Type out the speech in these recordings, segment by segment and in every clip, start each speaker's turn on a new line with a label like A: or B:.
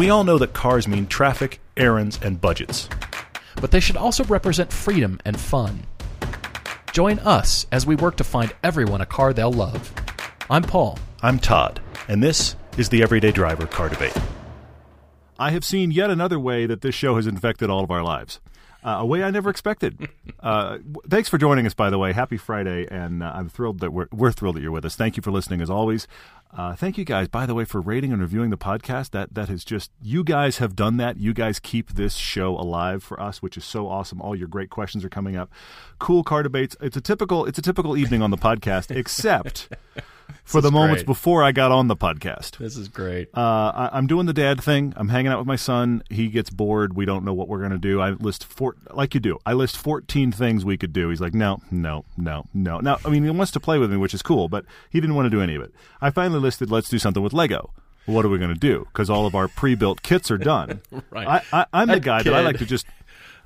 A: We all know that cars mean traffic, errands, and budgets.
B: But they should also represent freedom and fun. Join us as we work to find everyone a car they'll love. I'm Paul.
A: I'm Todd, and this is the Everyday Driver Car Debate. I have seen yet another way that this show has infected all of our lives. Uh, a way I never expected. Uh, thanks for joining us, by the way. Happy Friday, and uh, I'm thrilled that we're, we're thrilled that you're with us. Thank you for listening, as always. Uh, thank you guys, by the way, for rating and reviewing the podcast. That that is just you guys have done that. You guys keep this show alive for us, which is so awesome. All your great questions are coming up. Cool car debates. It's a typical it's a typical evening on the podcast, except for the moments
B: great.
A: before I got on the podcast.
B: This is great.
A: Uh, I, I'm doing the dad thing. I'm hanging out with my son. He gets bored. We don't know what we're going to do. I list four, like you do. I list 14 things we could do. He's like, no, no, no, no. Now, I mean, he wants to play with me, which is cool, but he didn't want to do any of it. I finally listed, let's do something with Lego. What are we going to do? Because all of our pre-built kits are done.
B: Right.
A: I, I, I'm the guy that I like to just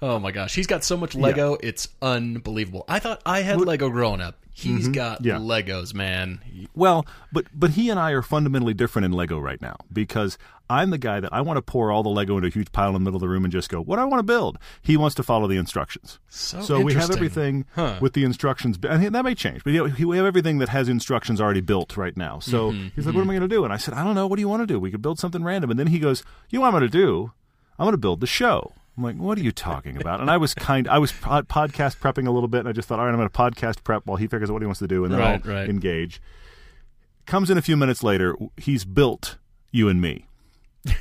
B: Oh my gosh, he's got so much Lego, it's unbelievable. I thought I had Lego growing up. He's got
A: Mm-hmm. Yeah.
B: Legos, man.
A: Well, but but he and I are fundamentally different in Lego right now because I'm the guy that I want to pour all the Lego into a huge pile in the middle of the room and just go, "What do I want to build?" He wants to follow the instructions.
B: So so
A: we have everything
B: Huh.
A: with the instructions, and that may change, but you know, we have everything that has instructions already built right now. So
B: Mm-hmm,
A: he's like, "What am I going to do?" And I said, "I don't know. What do you want to do? We could build something random." And then he goes, "You know what I'm going to do? I'm going to build the show." I'm like, what are you talking about? And I was kind, I was pod- podcast prepping a little bit, and I just thought, all right, I'm going to podcast prep while he figures out what he wants to do, and then
B: Right,
A: I'll
B: right.
A: engage. Comes in a few minutes later. He's built you and me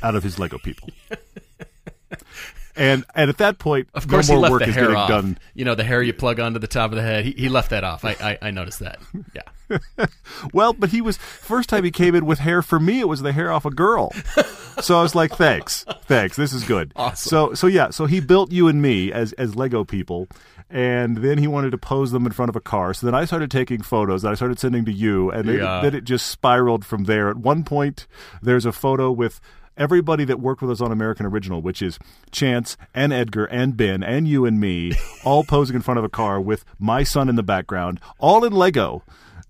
A: out of his Lego people, and and at that point,
B: Of course,
A: no more work is getting
B: off.
A: done.
B: You know, the hair you plug onto the top of the head. He, he left that off. I, I, I noticed that. Yeah.
A: Well, but he was first time he came in with hair for me. It was the hair off a girl. So I was like, thanks, thanks. This is good.
B: Awesome.
A: So so yeah. So he built you and me as as Lego people, and then he wanted to pose them in front of a car. So then I started taking photos that I started sending to you, and then,
B: Yeah.
A: then it just spiraled from there. At one point, there's a photo with. Everybody that worked with us on American Original, which is Chance and Edgar and Ben and you and me, all posing in front of a car with my son in the background, all in Lego.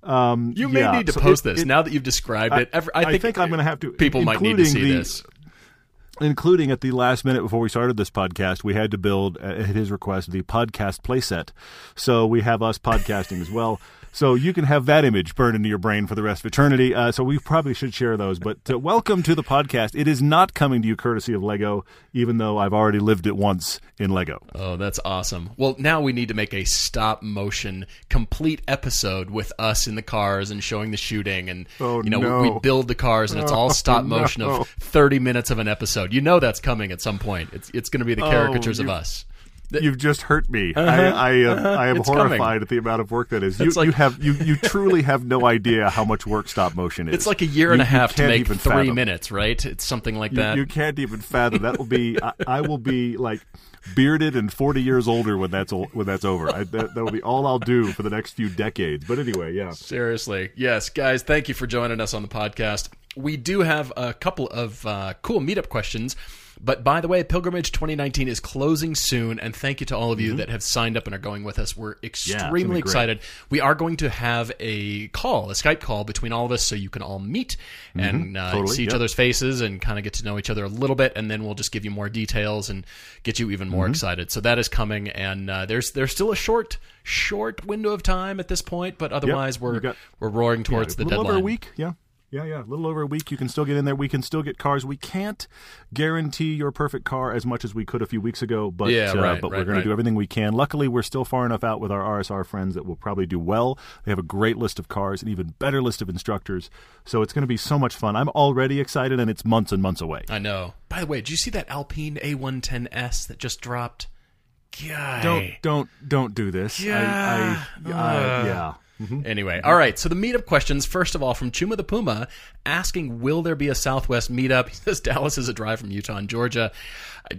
A: Um,
B: You may
A: yeah,
B: need to
A: so
B: post
A: it-
B: this
A: it-
B: now that you've described it. Every- I
A: I
B: think,
A: think I'm gonna have to-
B: People might need to see
A: the-
B: this.
A: including at the last minute before we started this podcast, we had to build at his request the podcast playset. So we have us podcasting as well. So you can have that image burned into your brain for the rest of eternity. Uh, so we probably should share those. But uh, welcome to the podcast. It is not coming to you courtesy of Lego, even though I've already lived it once in Lego.
B: Oh, that's awesome. Well, now we need to make a stop motion complete episode with us in the cars and showing the shooting and
A: Oh,
B: you know
A: no.
B: we we build the cars and it's all stop motion
A: no.
B: of 30 minutes of an episode. You know that's coming at some point. It's it's going to be the caricatures of
A: you-
B: us.
A: You've just hurt me. I, I, uh, I am
B: It's coming.
A: horrified at the amount of work that is. You,
B: like-
A: you have you, you truly have no idea how much work stop motion is.
B: It's like a year and
A: You-
B: a half to make three
A: fathom.
B: minutes, right? It's something like that.
A: you can't even fathom. That will be. I, I will be like bearded and forty years older when that's o- when that's over. I, that, that will be all I'll do for the next few decades. But anyway, yeah.
B: Seriously. Yes, guys, thank you for joining us on the podcast. We do have a couple of uh, cool meetup questions. But by the way, Pilgrimage 2019 is closing soon, and thank you to all of you that have signed up and are going with us. We're extremely
A: great.
B: excited. We are going to have a call, a Skype call between all of us, so you can all meet and uh,
A: Totally,
B: see each
A: yep.
B: other's faces and kind of get to know each other a little bit, and then we'll just give you more details and get you even
A: Mm-hmm.
B: more excited. So that is coming, and uh, there's there's still a short short window of time at this point, but otherwise we're
A: got-
B: we're roaring towards
A: a
B: the deadline.
A: over a week. Yeah. Yeah, yeah, a little over a week. You can still get in there. We can still get cars. We can't guarantee your perfect car as much as we could a few weeks ago, but
B: Yeah,
A: uh,
B: right,
A: but we're going
B: right.
A: to do everything we can. Luckily, we're still far enough out with our RSR friends that we'll probably do well. They have a great list of cars, an even better list of instructors. So it's going to be so much fun. I'm already excited, and it's months and months away.
B: I know. By the way, did you see that Alpine A110S that just dropped? Guy.
A: Don't don't don't do this. I,
B: Yeah.
A: I, I, yeah.
B: Anyway, all right. So the meetup questions. First of all, from Chuma the Puma, asking, "Will there be a Southwest meetup?" He says Dallas is a drive from Utah and Georgia.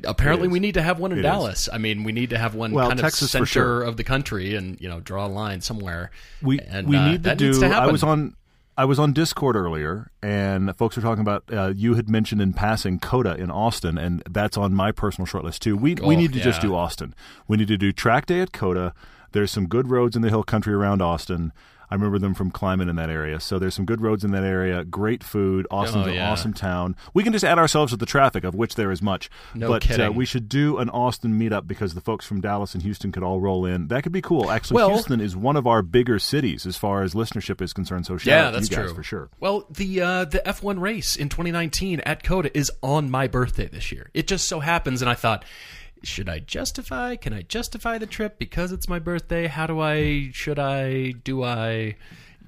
B: Apparently, we need to have one in
A: It
B: Dallas. I mean, we need to have one
A: Well,
B: kind
A: Texas
B: of center
A: sure.
B: of the country, and you know, draw a line somewhere.
A: We
B: and,
A: we
B: uh,
A: need to
B: that
A: do.
B: needs to
A: I was on. I was on Discord earlier, and folks were talking about. Uh, you had mentioned in passing COTA in Austin, and that's on my personal shortlist too. We we
B: Oh,
A: need to just do Austin. We need to do track day at COTA. There's some good roads in the hill country around Austin. I remember them from climbing in that area. So there's some good roads in that area. Great food. Austin's
B: Oh,
A: an awesome town. We can just add ourselves to the traffic, of which there is much.
B: No
A: but Uh, we should do an Austin meetup because the folks from Dallas and Houston could all roll in. That could be cool. Actually,
B: Well-
A: Houston is one of our bigger cities as far as listenership is concerned. So shout
B: Yeah,
A: out to
B: that's
A: you guys
B: true
A: for sure.
B: Well, the uh, the F1 race in 2019 at COTA is on my birthday this year. It just so happens, and I thought, should I justify? Can I justify the trip because it's my birthday? How do I? Should I? Do I?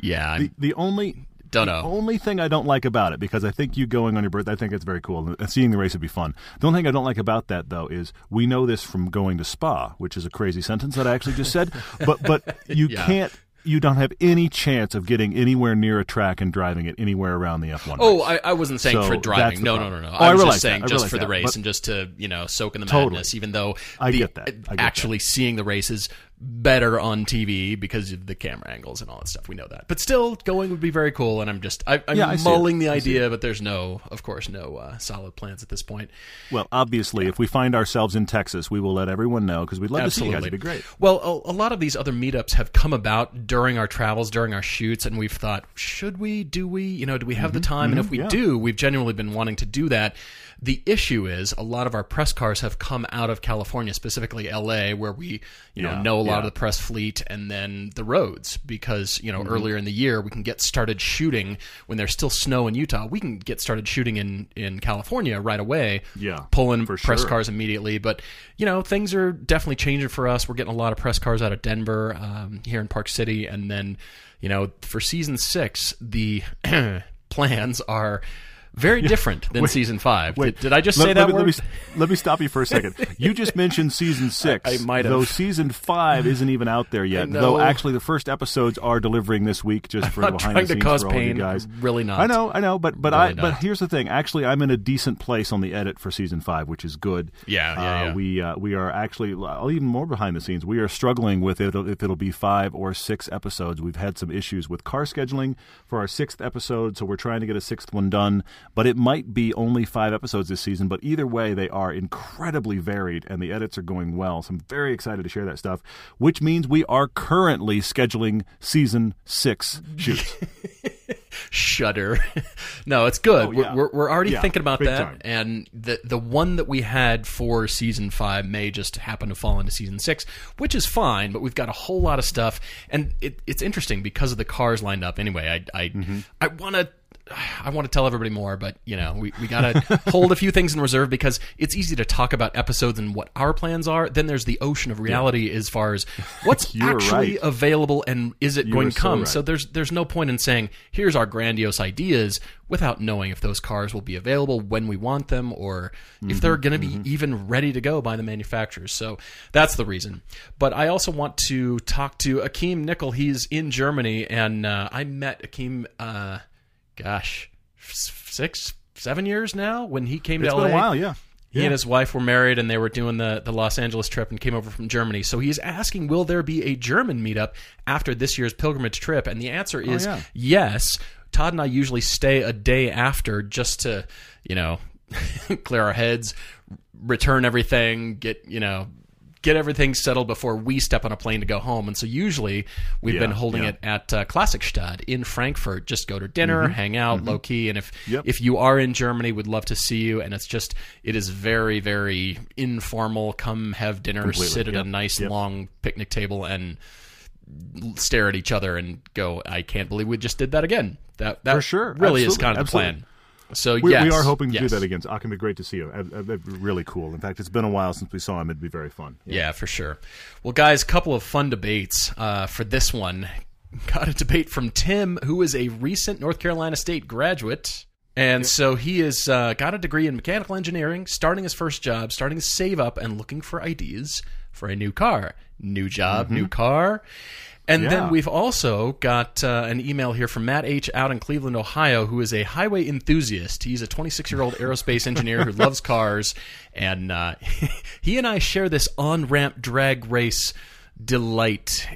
B: Yeah,
A: The, the only
B: don't
A: The
B: know.
A: only thing I don't like about it, because I think you going on your birthday, I think it's very cool. And seeing the race would be fun. The only thing I don't like about that, though, is we know this from going to Spa, which is a crazy sentence that I actually just said. But but you
B: Yeah.
A: can't. You don't have any chance of getting anywhere near a track and driving it anywhere around the F1.
B: Oh. I, I wasn't saying
A: So
B: for driving.
A: the
B: No, no, no, no.
A: Oh, I
B: I was just saying
A: that.
B: Just for the race
A: but-
B: and just to you know soak in the
A: Totally.
B: madness. Even though
A: I
B: the,
A: get that. I get
B: actually seeing the race is better on TV because of the camera angles and all that stuff. We know that, but still, going would be very cool. And I'm just I, I'm
A: Yeah,
B: mulling the idea, but there's no, of course, no uh, solid plans at this point.
A: well, obviously, if we find ourselves in Texas, we will let everyone know because we'd love to see you guys. It'd be great.
B: Well, a, a lot of these other meetups have come about during our travels, during our shoots, and we've thought, should we? Do we? You know, do we have the time? and if we
A: yeah.
B: do, we've genuinely been wanting to do that. The issue is a lot of our press cars have come out of California, specifically LA, where we, you know,
A: Yeah,
B: know a lot
A: yeah.
B: of the press fleet and then the roads because, you know,
A: Mm-hmm.
B: earlier in the year we can get started shooting when there's still snow in Utah. We can get started shooting in in California right away.
A: Yeah,
B: Pulling press
A: sure.
B: cars immediately. But you know, things are definitely changing for us. We're getting a lot of press cars out of Denver, um, here in Park City, and then you know, for season six, the plans are very different than season five.
A: Wait,
B: did, did I just
A: let,
B: say
A: let
B: that
A: me,
B: word?
A: Let me, let me stop you for a second. You just mentioned season six.
B: I- I might have.
A: Though season five isn't even out there yet. Though actually, the first episodes are delivering this week. Just for
B: not
A: behind the scenes for all you guys.
B: Really not.
A: I know, I know, but but
B: Really
A: I but here's the thing. Actually, I'm in a decent place on the edit for season five, which is good.
B: Yeah, yeah,
A: Uh,
B: yeah.
A: We uh, we are actually even more behind the scenes. We are struggling with it if it'll be five or six episodes. We've had some issues with car scheduling for our sixth episode, so we're trying to get a sixth one done. But it might be only five episodes this season. But either way, they are incredibly varied, and the edits are going well. So I'm very excited to share that stuff. Which means we are currently scheduling season six shoots.
B: Shudder. no, it's good.
A: Oh, yeah.
B: we're, we're, already
A: Yeah,
B: thinking about that,
A: time.
B: and the the one that we had for season five may just happen to fall into season six, which is fine. But we've got a whole lot of stuff, and it, it's interesting because of the cars lined up. Anyway, I I,
A: Mm-hmm.
B: I want to. I want to tell everybody more, but you know, we, we got to hold a few things in reserve because it's easy to talk about episodes and what our plans are. Then there's the ocean of reality as far as what's actually
A: right.
B: available and is it going
A: are
B: to
A: so
B: come.
A: right.
B: So there's there's no point in saying here's our grandiose ideas without knowing if those cars will be available when we want them or if they're going to be even ready to go by the manufacturers. So that's the reason. But I also want to talk to Akeem Nickel. He's in Germany, and uh, I met Akeem. Uh, gosh, six, seven years now when he came
A: It's
B: to
A: been
B: LA.
A: a while, yeah.
B: He and his wife were married, and they were doing the, the Los Angeles trip and came over from Germany. So he's asking, will there be a German meetup after this year's pilgrimage trip? And the answer oh, is
A: yeah.
B: yes. Todd and I usually stay a day after just to, you know, clear our heads, return everything, get, you know, get everything settled before we step on a plane to go home. And so usually we've
A: Yeah,
B: been holding
A: yeah.
B: it at uh, Klassikstadt in Frankfurt. Just go to dinner, hang out, low key. And if
A: Mm-hmm. Yep.
B: if you are in Germany, would love to see you. And it's just it is very very informal. Come have dinner,
A: Completely,
B: sit at
A: yep,
B: a nice
A: yep.
B: long picnic table, and stare at each other and go, "I can't believe we just did that again." That that
A: For sure.
B: really is kind of the
A: Absolutely.
B: plan. So
A: We,
B: yes,
A: we are hoping to
B: yes.
A: do that again. Can be great to see you. Really cool. In fact, it's been a while since we saw him. It'd be very fun.
B: Yeah, for sure. Well, guys, a couple of fun debates uh, for this one. Got a debate from Tim, who is a recent North Carolina State graduate. And so he has uh, got a degree in mechanical engineering, starting his first job, starting to save up, and looking for ideas for a new car. New job, new car. And
A: Yeah.
B: then we've also got uh, an email here from Matt H. out in Cleveland, Ohio, who is a highway enthusiast. He's a 26 year old aerospace engineer who loves cars. And uh, he and I share this on ramp drag race delight,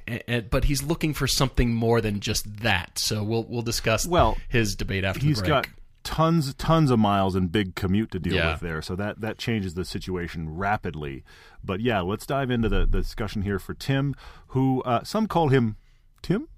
B: but he's looking for something more than just that. So we'll we'll discuss
A: Well,
B: his debate after
A: He's
B: the break.
A: got tons tons of miles and big commute to deal
B: Yeah.
A: with there, so that that changes the situation rapidly. But yeah, let's dive into the, the discussion here for Tim, who uh, some call him Tim.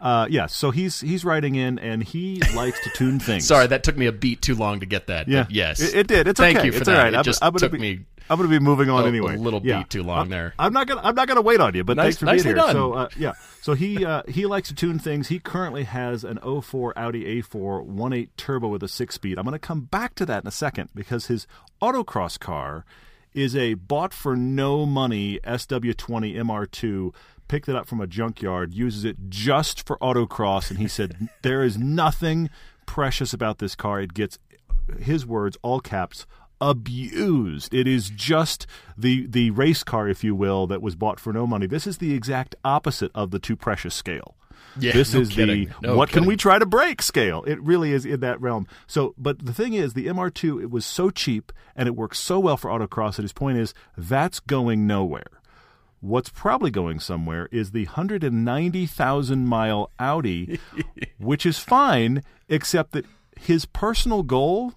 A: Uh, yeah, so he's he's writing in and he likes to tune things.
B: Sorry, that took me a beat too long to get that.
A: Yeah,
B: but yes,
A: it, it did. It's
B: Thank
A: okay.
B: you for
A: it's
B: that.
A: all right.
B: It
A: I'm,
B: just
A: I'm
B: took
A: be,
B: me
A: I'm going to be moving on
B: a- a little
A: Yeah.
B: beat too long
A: I'm-
B: there.
A: I'm not gonna I'm not gonna wait on you, but
B: Nice-
A: thanks for being here.
B: done.
A: So uh, yeah, so he uh, he likes to tune things. He currently has an 04 Audi A4 1.8 turbo with a six speed. I'm going to come back to that in a second because his autocross car is a bought for no money SW20 MR2. Picked it up from a junkyard, uses it just for autocross, and he said there is nothing precious about this car. It gets his words, all caps, abused. It is just the the race car, if you will, that was bought for no money. This is the exact opposite of the too precious scale.
B: Yeah,
A: this
B: no
A: is
B: kidding.
A: the
B: No
A: what can we try to break scale. It really is in that realm. So, but the thing is, the MR2 it was so cheap and it works so well for autocross. That his point is that's going nowhere. What's probably going somewhere is the 190,000 mile Audi, which is fine, except that his personal goal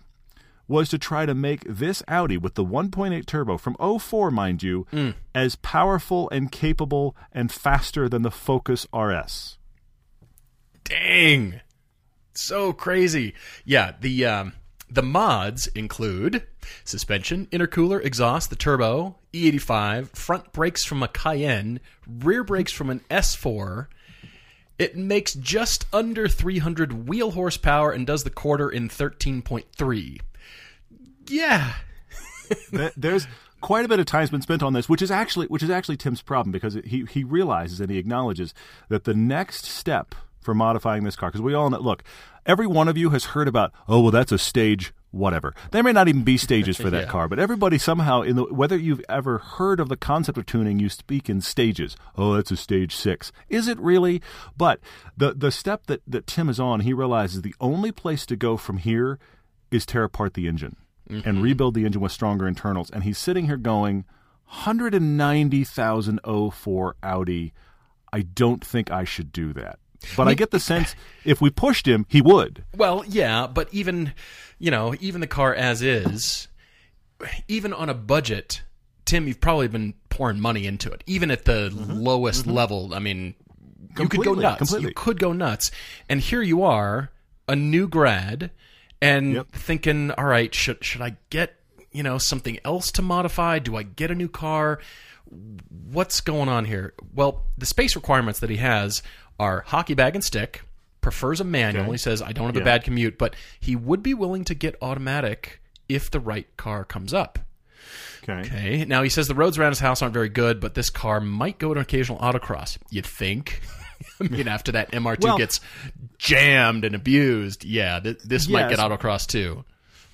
A: was to try to make this Audi with the 1.8 turbo from 04, mind you, as powerful and capable and faster than the Focus RS.
B: Dang. So crazy. Yeah, the um, the mods include suspension, intercooler, exhaust, the turbo, E85, front brakes from a Cayenne, rear brakes from an S4. It makes just under 300 wheel horsepower and does the quarter in 13.3. Yeah.
A: There's quite a bit of time's been spent on this, which is actually which is actually Tim's problem because he he realizes and he acknowledges that the next step for modifying this car, because we all know, look, every one of you has heard about, oh well, that's a stage whatever. There may not even be stages for that
B: Yeah.
A: car, but everybody somehow in the whether you've ever heard of the concept of tuning, you speak in stages. Oh, that's a stage six. Is it really? But the the step that that Tim is on, he realizes the only place to go from here is tear apart the engine and mm-hmm. rebuild the engine with stronger internals. And he's sitting here going, 190,000 04 Audi. I don't think I should do that. But I get the sense if we pushed him, he would.
B: Well, yeah, but even you know, even the car as is, even on a budget, Tim, you've probably been pouring money into it. Even at the lowest level, I mean, you could go
A: Mm-hmm.
B: Nuts.
A: completely.
B: You could go nuts. And here you are, a new grad, and
A: Yep.
B: thinking, all right, should should I get you know something else to modify? Do I get a new car? What's going on here? Well, the space requirements that he has are hockey bag and stick. Prefers a manual.
A: Okay.
B: He says, I don't have a bad commute, but he would be willing to get automatic if the right car comes up.
A: Okay.
B: Okay. Now he says the roads around his house aren't very good, but this car might go to an occasional autocross. You'd think. I mean, after that MR2
A: Well-
B: gets jammed and abused, yeah, th- this might get autocross too.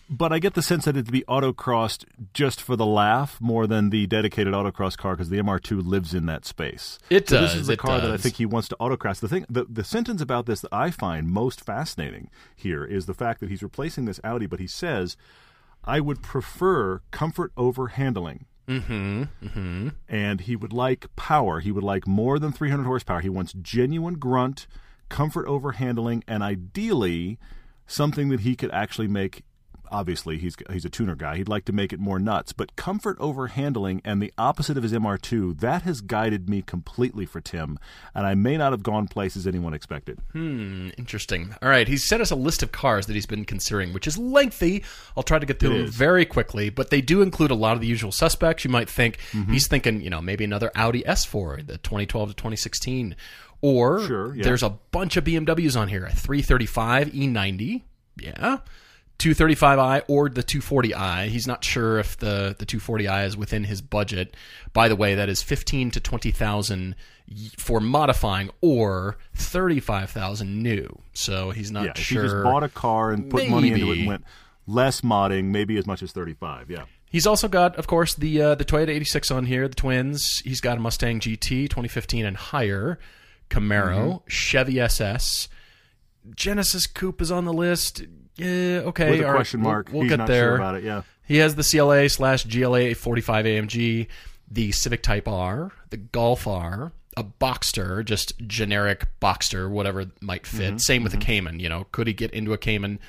A: But I get the sense that it'd be autocrossed just for the laugh more than the dedicated autocross car because the MR2 lives in that space.
B: It
A: so This is the car that I think he wants to autocross. The thing, the, the sentence about this that I find most fascinating here is the fact that he's replacing this Audi, but he says, "I would prefer comfort over handling."
B: Mm-hmm. Mm-hmm.
A: and he would like power. He would like more than 300 horsepower. He wants genuine grunt, comfort over handling, and ideally something that he could actually make. Obviously, he's he's a tuner guy. He'd like to make it more nuts, but comfort over handling and the opposite of his MR2 that has guided me completely for Tim, and I may not have gone places anyone expected.
B: Hmm, interesting. All right, he's sent us a list of cars that he's been considering, which is lengthy. I'll try to get through them very quickly, but they do include a lot of the usual suspects. You might think
A: Mm-hmm.
B: he's thinking, you know, maybe another Audi S4, the 2012 to 2016, or
A: Sure, yeah.
B: there's a bunch of BMWs on here: a 335 E90, yeah. 235i or the 240i. He's not sure if the the 240i is within his budget. By the way, that is 15 to 20,000 for modifying or 35,000 new. So he's not
A: yeah,
B: sure.
A: he just bought a car and put money into it and went less modding, maybe as much as 35. Yeah.
B: He's also got, of course, the uh, the Toyota 86 on here, the twins. He's got a Mustang GT 2015 and higher, Camaro,
A: Mm-hmm.
B: Chevy SS, Genesis Coupe is on the list. Yeah, okay,
A: With a
B: all right,
A: question
B: we'll-
A: mark.
B: We'll,
A: he's
B: get
A: not
B: there.
A: sure about it. Yeah.
B: He has the CLA slash GLA 45 AMG, the Civic Type R, the Golf R, a Boxster, just generic Boxster, whatever might fit.
A: Mm-hmm.
B: Same with the Cayman. You know, could he get into a Cayman?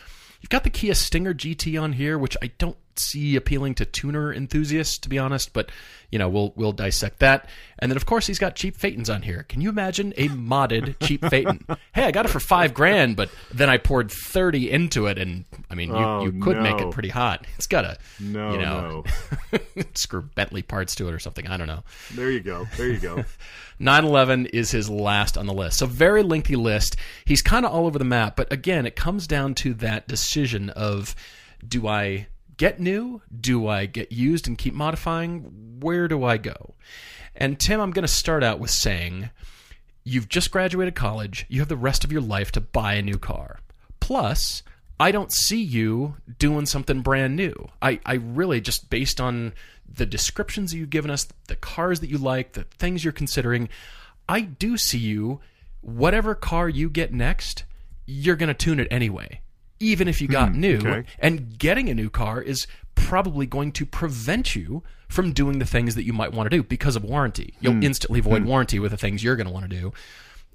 B: You've got the Kia Stinger GT on here, which I don't see appealing to tuner enthusiasts, to be honest. But you know, we'll we'll dissect that. And then of course he's got cheap Phaetons on here. Can you imagine a modded cheap Phaeton? hey, I got it for five grand, but then I poured thirty into it, and I mean, you,
A: Oh,
B: you could make it pretty hot. It's got a
A: No,
B: you know
A: no.
B: screw Bentley parts to it or something. I don't know.
A: There you go. There you go.
B: 911 is his last on the list. So very lengthy list. He's kind of all over the map, but again, it comes down to that decision of do I get new? Do I get used and keep modifying? Where do I go? And Tim, I'm going to start out with saying you've just graduated college, you have the rest of your life to buy a new car. Plus, I don't see you doing something brand new. I, I really just based on the descriptions that you've given us, the cars that you like, the things you're considering, I do see you, whatever car you get next, you're going to tune it anyway, even if you got hmm, new.
A: okay.
B: And getting a new car is probably going to prevent you from doing the things that you might want to do because of warranty. You'll hmm, instantly void hmm. warranty with the things you're going to want to do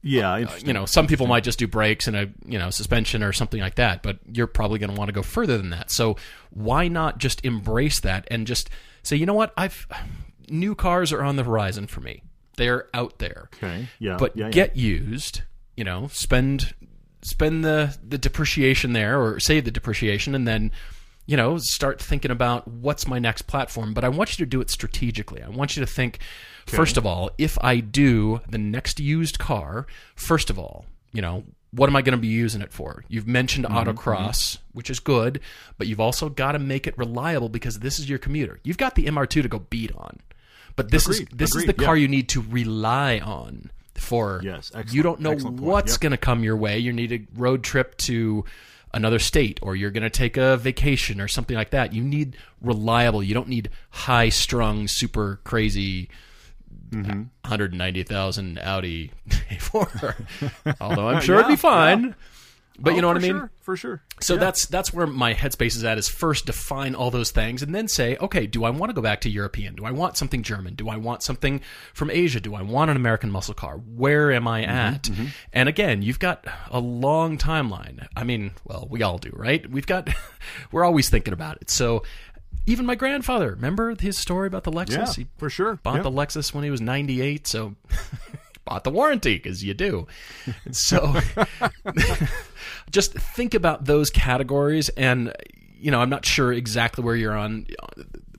A: Yeah, uh, interesting.
B: you know, some people might just do brakes and a you know suspension or something like that, but you're probably going to want to go further than that. So why not just embrace that and just say, you know what, I've new cars are on the horizon for me. They're out there.
A: Okay. Yeah.
B: But
A: yeah, yeah.
B: get used. You know, spend spend the the depreciation there, or save the depreciation, and then you know start thinking about what's my next platform. But I want you to do it strategically. I want you to think first of all, if I do the next used car, first of all, you know. What am I going to be using it for? You've mentioned
A: Mm-hmm,
B: autocross, which is good, but you've also got to make it reliable because this is your commuter. You've got the MR2 to go beat on, but this is
A: Agreed,
B: this is the car
A: yeah.
B: you need to rely on for
A: Yes,
B: you don't know what's
A: yep.
B: going to come your way. You need a road trip to another state or you're going to take a vacation or something like that. You need reliable. You don't need high strung, super crazy
A: Mm-hmm.
B: 190,000 Audi A4. Although I'm sure it'd be
A: Yeah,
B: fine. But
A: Oh,
B: you know what I mean?
A: Sure, for sure.
B: So
A: Yeah.
B: that's that's where my headspace is at. Is first define all those things, and then say, okay, do I want to go back to European? Do I want something German? Do I want something from Asia? Do I want an American muscle car? Where am I mm-hmm, at? Mm-hmm. And again, you've got a long timeline. I mean, well, we all do, right? We've got, we're always thinking about it. So even my grandfather, remember his story about the Lexus?
A: Yeah,
B: He
A: for sure.
B: bought
A: Yeah.
B: the Lexus when he was 98, so bought the warranty because you do. So just think about those categories and you know, I'm not sure exactly where you're on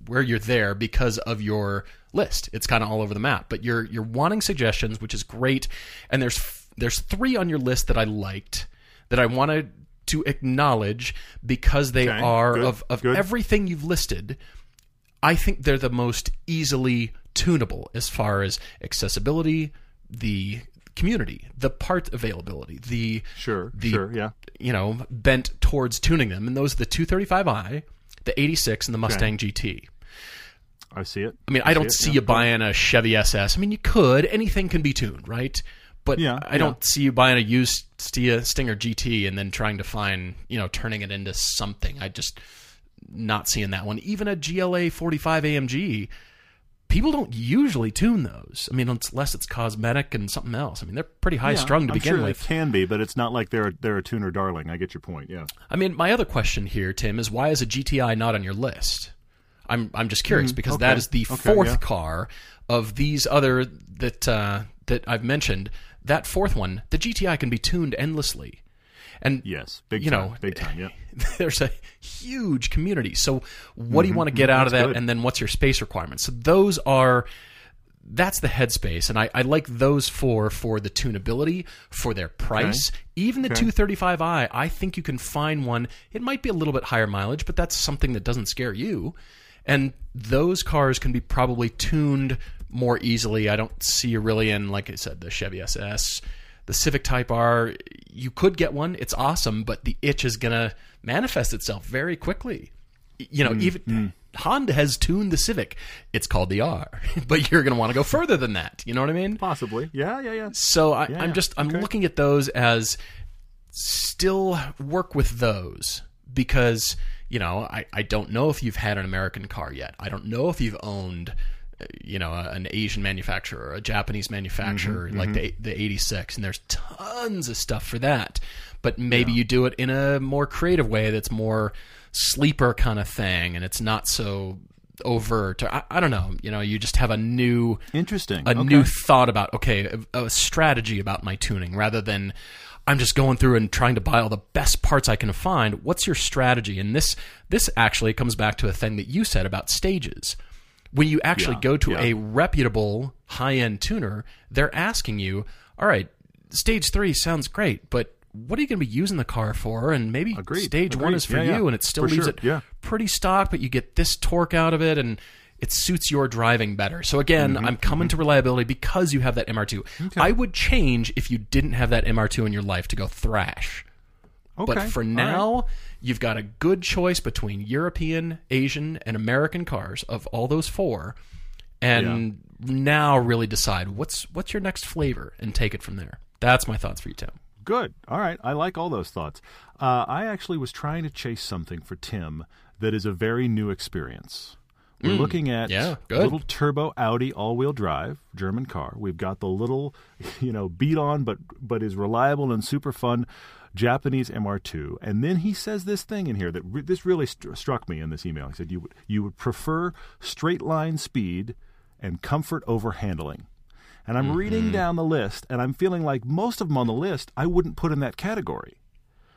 B: where you're there because of your list. It's kind of all over the map, but you're you're wanting suggestions, which is great. And there's there's 3 on your list that I liked that I wanted to acknowledge because they
A: Okay,
B: are
A: good,
B: of of
A: good.
B: everything you've listed. I think they're the most easily tunable as far as accessibility, the community, the part availability, the
A: Sure,
B: the
A: sure, yeah.
B: you know bent towards tuning them, and those are the 235i, the 86, and the Mustang GT.
A: I see it.
B: I mean, I don't
A: it,
B: see
A: yeah.
B: you buying a Chevy SS. I mean, you could. Anything can be tuned, right? But
A: Yeah,
B: I don't see you buying a used Stinger GT and then trying to find, you know, turning it into something. I just not seeing that one. Even a GLA 45 AMG, people don't usually tune those. I mean, unless it's cosmetic and something else. I mean, they're pretty high
A: Yeah,
B: strung to
A: I'm
B: begin
A: sure
B: with.
A: It can be, but it's not like they're they're a tuner darling. I get your point. Yeah.
B: I mean, my other question here, Tim, is why is a GTI not on your list? I'm I'm just curious because that
A: Mm, okay.
B: is the
A: Okay,
B: fourth
A: yeah.
B: car of these other that uh, that I've mentioned. That fourth one, the GTI can be tuned endlessly, and
A: Yes. Big
B: you
A: time.
B: know,
A: big time. Yeah.
B: there's a huge community. So, what do you want to get out of
A: Mm-hmm.
B: that?
A: good.
B: And then, what's your space requirements? So, those are that's the headspace, and I, I like those four for the tunability, for their price. Even the 235i, I think you can find one. It might be a little bit higher mileage, but that's something that doesn't scare you. And those cars can be probably tuned more easily. I don't see you really in, like I said, the Chevy SS, the Civic Type R. You could get one; it's awesome, but the itch is gonna manifest itself very quickly. You know,
A: Mm,
B: even Honda has tuned the Civic. It's called the R, but you're gonna want to go further than that. You know what I mean?
A: Possibly. Yeah. Yeah. Yeah.
B: So I,
A: Yeah, yeah.
B: just I'm
A: Okay.
B: looking at those as still work with those because you know I, I don't know if you've had an American car yet. I don't know if you've owned you know an Asian manufacturer, a Japanese manufacturer
A: Mm-hmm,
B: like the the 86, and there's tons of stuff for that. But maybe you do it in a more creative way that's more sleeper kind of thing, and it's not so overt. Or, I, I don't know. You know, you just have a new
A: Interesting.
B: a
A: Okay.
B: new thought about okay, a, a strategy about my tuning rather than I'm just going through and trying to buy all the best parts I can find. What's your strategy? And this this actually comes back to a thing that you said about stages. When you actually
A: Yeah,
B: go to
A: yeah.
B: a reputable high-end tuner, they're asking you, "All right, stage 3 sounds great, but what are you going to be using the car for? And maybe
A: Agreed,
B: stage 1 is for
A: Yeah,
B: you and it still
A: For
B: leaves
A: sure,
B: it
A: yeah.
B: pretty stock, but you get this torque out of it and it suits your driving better. So again,
A: Mm-hmm,
B: I'm coming to reliability because you have that MR2. I would change if you didn't have that MR2 in your life to go thrash.
A: Okay.
B: But for
A: All right.
B: You've got a good choice between European, Asian, and American cars of all those four. And now really decide what's what's your next flavor and take it from there. That's my thoughts for you, Tim.
A: Good. All right. I like all those thoughts. Uh, I actually was trying to chase something for Tim that is a very new experience. We're looking at
B: Mm. Yeah,
A: a
B: good.
A: little turbo Audi all-wheel drive German car. We've got the little, you know, beat on but but is reliable and super fun Japanese MR2. And then he says this thing in here that re- this really st- struck me in this email. He said you would you would prefer straight line speed and comfort over handling. And I'm reading mm-hmm. down the list, and I'm feeling like most of them on the list I wouldn't put in that category.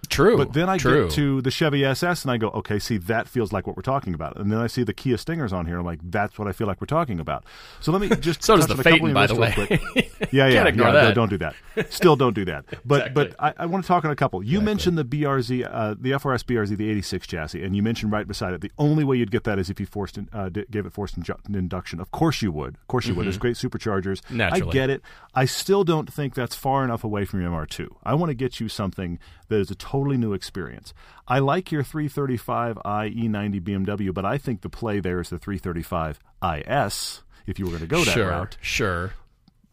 B: True.
A: But then I
B: true.
A: get to the Chevy SS, and I go, okay, see, that feels like what we're talking about. And then I see the Kia Stingers on here, I'm like, that's what I feel like we're talking about. So let me just
B: So does the
A: on a couple
B: Phaeton, by the way.
A: Yeah, yeah, yeah. no, don't do that. Still, don't do that. But
B: Exactly.
A: but I, I want to talk on a couple. You mentioned the BRZ, uh, the FRS BRZ, the '86 chassis, and you mentioned right beside it the only way you'd get that is if you forced in, uh, gave it forced induction. Of course you would. Of course you would. It's great superchargers. I get it. I still don't think that's far enough away from your MR2. I want to get you something that is a totally new experience. I like your 335i E90 BMW, but I think the play there is the 335 IS. If you were going to go that
B: sure,
A: route,
B: sure.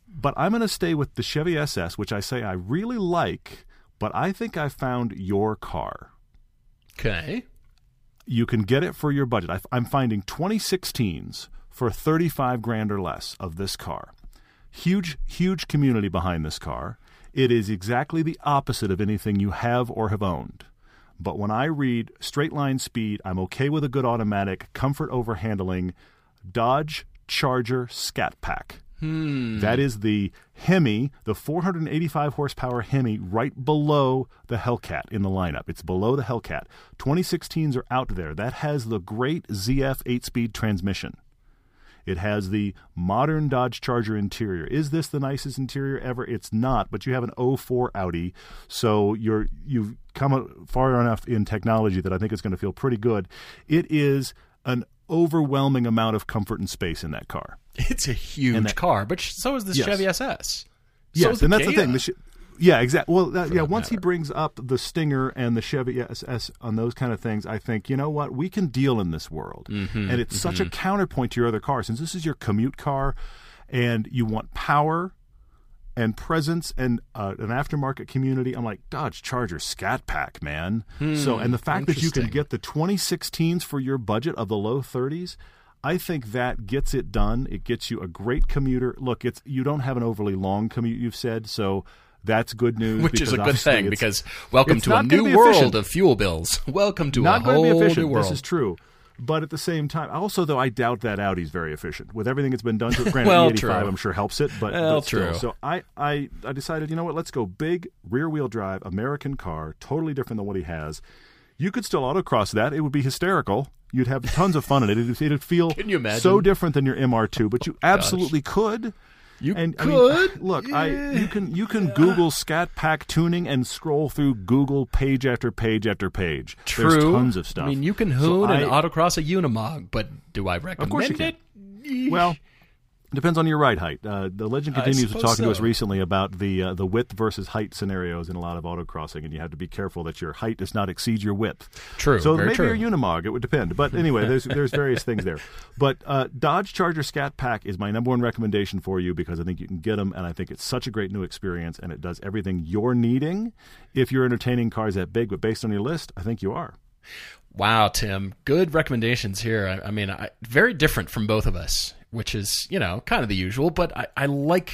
A: but I'm going to stay with the Chevy SS, which I say I really like, but I think I found your car.
B: Okay.
A: You can get it for your budget. I, I'm finding 2016s for 35 grand or less of this car. Huge, huge community behind this car. It is exactly the opposite of anything you have or have owned. But when I read straight line speed, I'm okay with a good automatic, comfort over handling, Dodge Charger Scat Pack. Hmm. That is the Hemi, the 485 horsepower Hemi, right below the Hellcat in the lineup. It's below the Hellcat. 2016s are out there. That has the great ZF 8 speed transmission. It has the modern Dodge Charger interior. Is this the nicest interior ever? It's not, but you have an 04 Audi, so you're you've come far enough in technology that I think it's going to feel pretty good. It is an overwhelming amount of comfort and space in that car.
B: It's a huge
A: that-
B: car, but so is this
A: Yes.
B: Chevy SS. So
A: Yes,
B: is the
A: and that's
B: Kia.
A: the thing. The yeah, exactly. Well, that, yeah. Once he brings up the Stinger and the Chevy SS on those kind of things, I think you know what we can deal in this world,
B: Mm-hmm,
A: and it's such a counterpoint to your other cars. Since this is your commute car, and you want power and presence and uh, an aftermarket community, I'm like Dodge Charger Scat Pack, man. so, and the fact that you can
B: Hmm,
A: get the 2016s for your budget of the low 30s. I think that gets it done. It gets you a great commuter. Look, it's you don't have an overly long commute. You've said so. That's good news.
B: Which is a good thing because welcome to a new
A: be
B: world
A: efficient.
B: of fuel bills. Welcome to
A: not
B: a whole
A: be
B: new world.
A: This is true. But at the same time, also though, I doubt that Audi's very efficient with everything that's been done to it. Granted,
B: Well,
A: the 85
B: true.
A: I'm sure helps it, but,
B: Well,
A: but
B: true.
A: So I, I, I decided, you know what? Let's go big rear wheel drive American car, totally different than what he has. You could still autocross that; it would be hysterical. You'd have tons of fun in it. It'd, it'd feel
B: Can you imagine?
A: so different than your MR2, but you oh, absolutely could.
B: You
A: and I
B: could.
A: mean, look, I you can you can Google Scat Pack tuning and scroll through Google page after page after page.
B: True.
A: There's tons of stuff.
B: I mean, you can
A: So
B: hoon and
A: I-
B: autocross a Unimog, but do I recommend
A: course you can.
B: it?
A: Well, depends on your ride height. Uh, the legend continues to
B: suppose
A: talking to us recently about the uh, the width versus height scenarios in a lot of autocrossing, and you have to be careful that your height does not exceed your width.
B: True,
A: So
B: very
A: maybe
B: true.
A: your Unimog, it would depend. But anyway, there's there's various things there. But uh, Dodge Charger Scat Pack is my number one recommendation for you because I think you can get them, and I think it's such a great new experience, and it does everything you're needing. If you're entertaining cars that big, but based on your list, I think you are.
B: Wow, Tim, good recommendations here. I, I mean, I, very different from both of us, which is you know kind of the usual. But I, I like,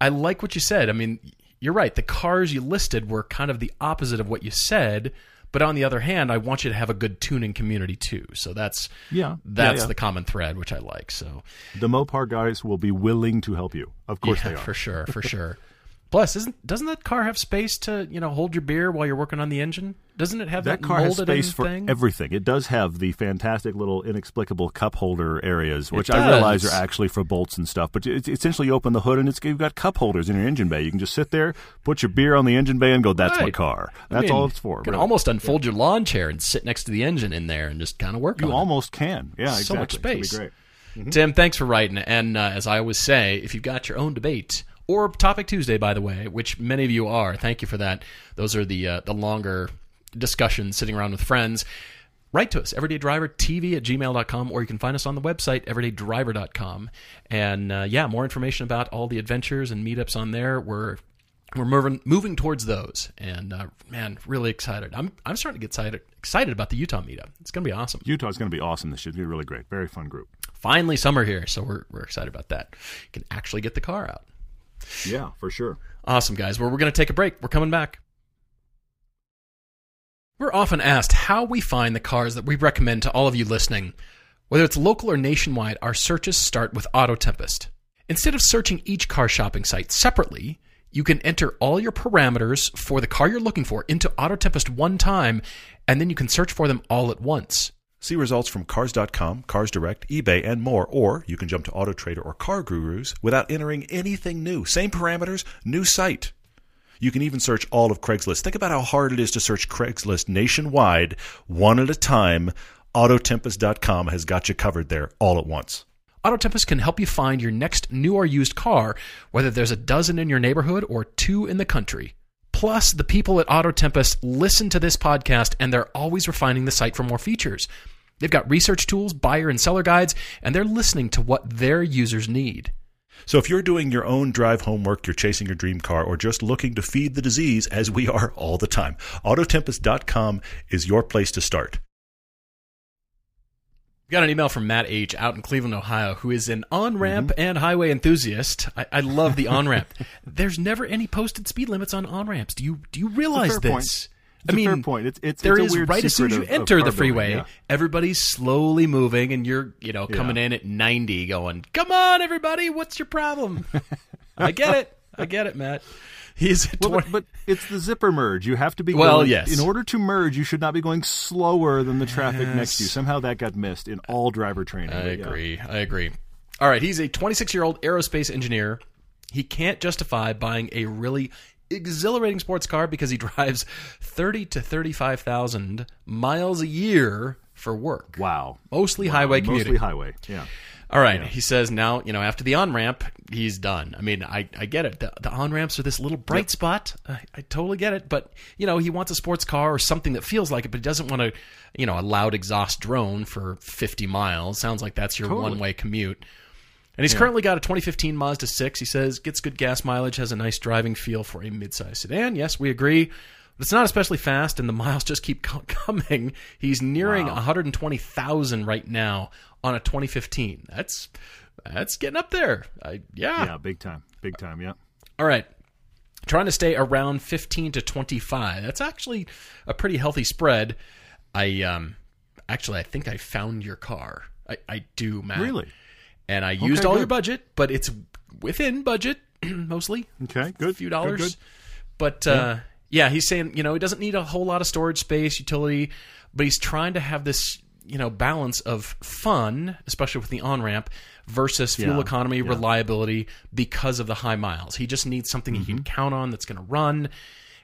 B: I like what you said. I mean, you're right. The cars you listed were kind of the opposite of what you said, But on the other hand, I want you to have a good tuning community too. So that's
A: Yeah,
B: that's
A: yeah, yeah.
B: the common thread, which I like. So
A: The Mopar guys will be willing to help you. Of course
B: yeah,
A: they are.
B: for sure, for sure. Plus, isn't doesn't that car have space to you know hold your beer while you're working on the engine? Doesn't it have that,
A: That car has space for
B: thing?
A: everything. It does have the fantastic little inexplicable cup holder areas, which I realize are actually for bolts and stuff. But it's essentially you open the hood and it's you've got cup holders in your engine bay. You can just sit there, put your beer on the engine bay, and go, "That's my
B: Right.
A: car."
B: I
A: That's
B: mean,
A: all it's for.
B: You can
A: really.
B: almost unfold your lawn chair and sit next to the engine in there and just kind of work
A: you
B: on it.
A: almost can. Yeah, exactly.
B: So much space.
A: great.
B: Tim, thanks for writing. And uh, as I always say, if you've got your own debate or Topic Tuesday, by the way, which many of you are, thank you for that. Those are the uh, the longer discussions sitting around with friends. Write to us, everydaydrivertv at gmail.com, or you can find us on the website, everydaydriver.com. And uh, yeah, more information about all the adventures and meetups on there. We're we're moving moving towards those, and uh, man, really excited. I'm I'm starting to get excited excited about the Utah meetup. It's going to be awesome.
A: Utah's going to be awesome. This should be really great. Very fun group.
B: Finally, summer here, so we're we're excited about that. You can actually get the car out.
A: Yeah, for sure.
B: Awesome, guys. Well, we're going to take a break. We're coming back. We're often asked how we find the cars that we recommend to all of you listening. Whether it's local or nationwide, our searches start with Auto Tempest. Instead of searching each car shopping site separately, you can enter all your parameters for the car you're looking for into Auto Tempest one time, and then you can search for them all at once.
C: See results from Cars.com, Cars Direct, eBay, and more. Or you can jump to AutoTrader or Car Gurus without entering anything new. Same parameters, new site. You can even search all of Craigslist. Think about how hard it is to search Craigslist nationwide, one at a time. Autotempest.com has got you covered there all at once.
B: Autotempest can help you find your next new or used car, whether there's a dozen in your neighborhood or two in the country. Plus, the people at Auto Tempest listen to this podcast and they're always refining the site for more features. They've got research tools, buyer and seller guides, and they're listening to what their users need.
C: So if you're doing your own drive homework, you're chasing your dream car, or just looking to feed the disease, as we are all the time, Autotempest.com is your place to start.
B: Got an email from Matt H. out in Cleveland, Ohio, who is an on ramp mm-hmm. and highway enthusiast. I, I love the on ramp. There's never any posted speed limits on on ramps. Do you do you realize this?
A: point. It's
B: I
A: a
B: mean,
A: fair point. It's- it's-
B: there
A: it's a
B: is right as soon as you
A: of- of
B: enter the
A: car building,
B: freeway,
A: yeah.
B: everybody's slowly moving, and you're you know coming
A: Yeah.
B: in at 90, going, "Come on, everybody, what's your problem?" I get it, I get it, Matt. He's at
A: Well,
B: 20
A: but, but it's the zipper merge. You have to be
B: Well,
A: going,
B: yes.
A: In order to merge, you should not be going slower than the traffic next to you. Somehow that got missed in all driver training.
B: I
A: But yeah.
B: agree. I agree. All right, he's a 26 year old aerospace engineer. He can't justify buying a really exhilarating sports car because he drives 30 to 35,000 miles a year for work.
A: Wow.
B: Mostly
A: Wow.
B: highway commuting.
A: Mostly highway. Yeah.
B: All right, he says now, you know, after the on ramp, he's done. I mean, I, I get it. The, the on ramps are this little bright spot. I, I totally get it. But, you know, he wants a sports car or something that feels like it, but he doesn't want to, you know, a loud exhaust drone for 50 miles. Sounds like that's your
A: Totally.
B: one way commute. And he's currently got a 2015 Mazda 6. He says gets good gas mileage, has a nice driving feel for a midsize sedan. Yes, we agree. But it's not especially fast, and the miles just keep coming. He's nearing 120,000 right now on a 2015. That's that's getting up there. I, yeah.
A: Yeah, big time. Big time, yeah.
B: All right. Trying to stay around 15 to 25. That's actually a pretty healthy spread. I um actually I think I found your car. I, I do, Matt.
A: Really?
B: And I used
A: Okay,
B: all
A: good.
B: your budget, but it's within budget mostly.
A: Okay, good.
B: A few dollars.
A: Good, good.
B: But uh yeah, he's saying, you know, he doesn't need a whole lot of storage space, utility, but he's trying to have this, you know, balance of fun, especially with the on-ramp versus fuel
A: Yeah,
B: economy,
A: yeah.
B: reliability because of the high miles. He just needs something he
A: Mm-hmm.
B: can count on that's going to run.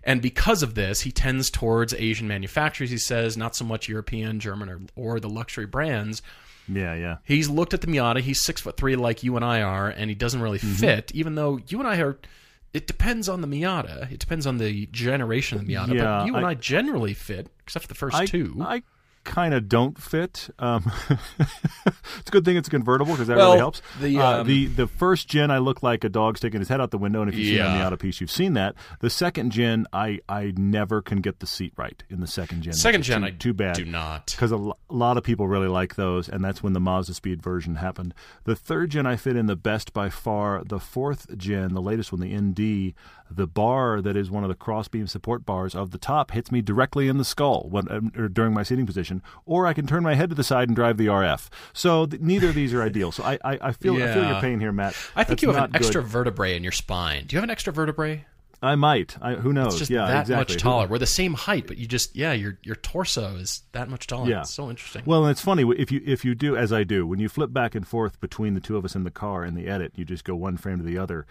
B: And because of this, he tends towards Asian manufacturers, he says, not so much European, German, or, or the luxury brands.
A: Yeah, yeah.
B: He's looked at the Miata. He's six foot three, like you and I are, and he doesn't really
A: Mm-hmm.
B: fit. Even though you and I are, it depends on the Miata. It depends on the generation of the Miata.
A: Yeah,
B: but you and I,
A: I-
B: generally fit, except for the first
A: I,
B: two.
A: I kind of don't fit. Um, it's a good thing it's a convertible because that
B: Well,
A: really helps.
B: the,
A: uh,
B: um,
A: the the first gen, I look like a dog sticking his head out the window, and if you've seen on the
B: Yeah.
A: auto piece, you've seen that. The second gen, I I never can get the seat right in the second gen.
B: Second gen,
A: too,
B: I
A: too bad
B: do not.
A: because a lo- lot of people really like those, and that's when the Mazda Speed version happened. The third gen I fit in the best by far. The fourth gen, the latest one, the ND, the bar that is one of the crossbeam support bars of the top hits me directly in the skull when um, or during my seating position, or I can turn my head to the side and drive the RF. So th- neither of these are ideal. So I I, I feel I feel your pain here, Matt.
B: I think
A: That's
B: you have an extra
A: good.
B: vertebrae in your spine. Do you have an extra vertebrae?
A: I might. I, who knows?
B: It's just
A: yeah,
B: that
A: exactly.
B: much taller. We're the same height, but you just yeah, your your torso is that much taller.
A: Yeah.
B: It's so interesting.
A: Well, and it's funny if you if you do as I do when you flip back and forth between the two of us in the car in the edit, you just go one frame to the other.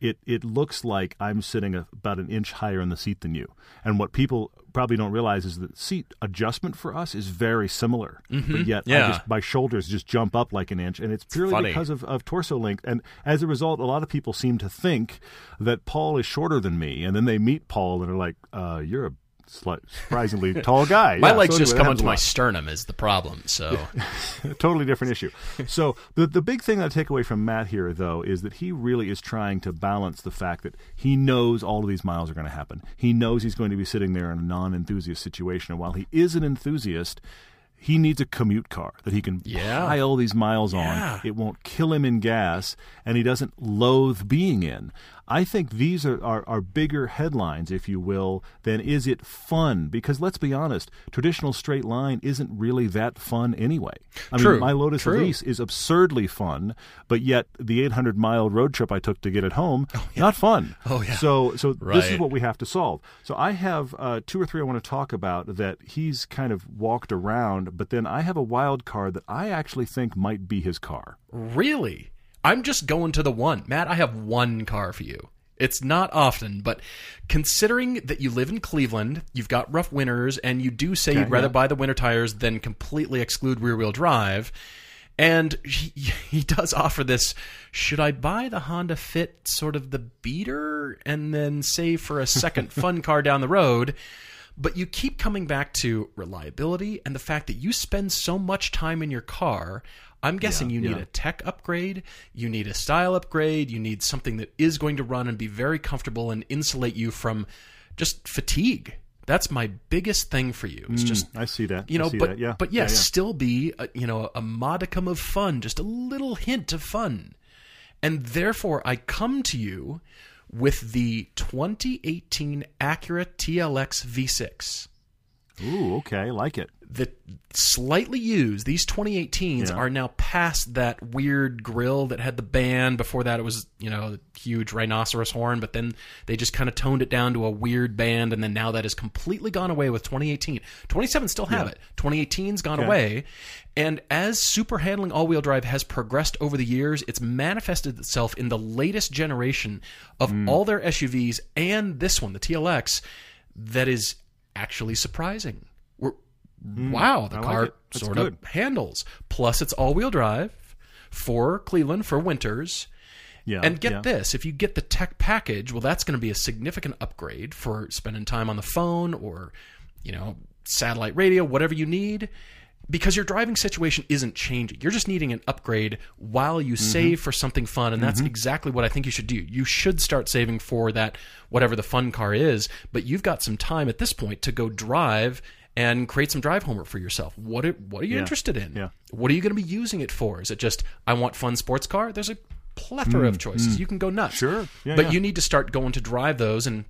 A: It it looks like I'm sitting a, about an inch higher in the seat than you. And what people probably don't realize is that seat adjustment for us is very similar, but yet I
B: Yeah.
A: just, my shoulders just jump up like an inch, and it's purely
B: funny.
A: because of, of torso length. And as a result, a lot of people seem to think that Paul is shorter than me, and then they meet Paul and are like, uh, "You're a surprisingly tall guy."
B: my
A: Yeah,
B: legs
A: so
B: just
A: anyway,
B: come
A: that happens
B: onto my sternum is the problem. So
A: totally different issue. So the the big thing that I take away from Matt here, though, is that he really is trying to balance the fact that he knows all of these miles are going to happen. He knows he's going to be sitting there in a non-enthusiast situation, and while he is an enthusiast. He needs a commute car that he can
B: Yeah.
A: pile these miles
B: Yeah.
A: on. It won't kill him in gas, and he doesn't loathe being in. I think these are, are, are bigger headlines, if you will, than is it fun? Because let's be honest, traditional straight line isn't really that fun anyway. I
B: True,
A: mean, my Lotus
B: true.
A: Elise is absurdly fun, but yet the 800 mile road trip I took to get it home, not fun.
B: Oh, yeah.
A: So, so this is what we have to solve. So I have uh, two or three I want to talk about that he's kind of walked around, but then I have a wild card that I actually think might be his car.
B: really, I'm just going to the one. Matt, I have one car for you. It's not often, but considering that you live in Cleveland, you've got rough winters, and you do say you'd rather
A: yeah.
B: buy the winter tires than completely exclude rear wheel drive. And he, he does offer this should I buy the Honda Fit, sort of the beater, and then save for a second fun car down the road? But you keep coming back to reliability and the fact that you spend so much time in your car. I'm guessing you need
A: yeah.
B: a tech upgrade, you need a style upgrade, you need something that is going to run and be very comfortable and insulate you from just fatigue. That's my biggest thing for you. It's mm, just
A: I see that.
B: you know, but
A: that. Yeah.
B: but
A: Yeah,
B: yes,
A: yeah.
B: still be a, you know a modicum of fun, just a little hint of fun, and therefore I come to you with the 2018 Acura TLX V6.
A: Ooh, okay, like it.
B: The slightly used, these 2018s
A: Yeah.
B: are now past that weird grill that had the band. Before that, it was you know huge rhinoceros horn, but then they just kind of toned it down to a weird band, and then now that has completely gone away with 2018. 27 still have it. 2018's gone
A: Okay.
B: away, and as super handling all-wheel drive has progressed over the years, it's manifested itself in the latest generation of
A: Mm.
B: all their SUVs and this one, the TLX, that is actually surprising. We're, wow, the
A: Mm. I
B: car.
A: That's
B: sort
A: good.
B: of handles. Plus, it's all-wheel drive for Cleveland for winters.
A: Yeah.
B: And get
A: yeah.
B: this, if you get the tech package, well, that's going to be a significant upgrade for spending time on the phone or, you know, satellite radio, whatever you need, because your driving situation isn't changing. You're just needing an upgrade while you
A: Mm-hmm.
B: save for something fun. And that's exactly what I think you should do. You should start saving for that, whatever the fun car is, but you've got some time at this point to go drive and create some drive homework for yourself. What are, what are you
A: Yeah.
B: interested in?
A: Yeah.
B: What are you going to be using it for? Is it just I want fun sports car? There's a plethora of mm, choices. Mm. You can go nuts.
A: Mm, Sure. Yeah,
B: but you need to start going to drive those and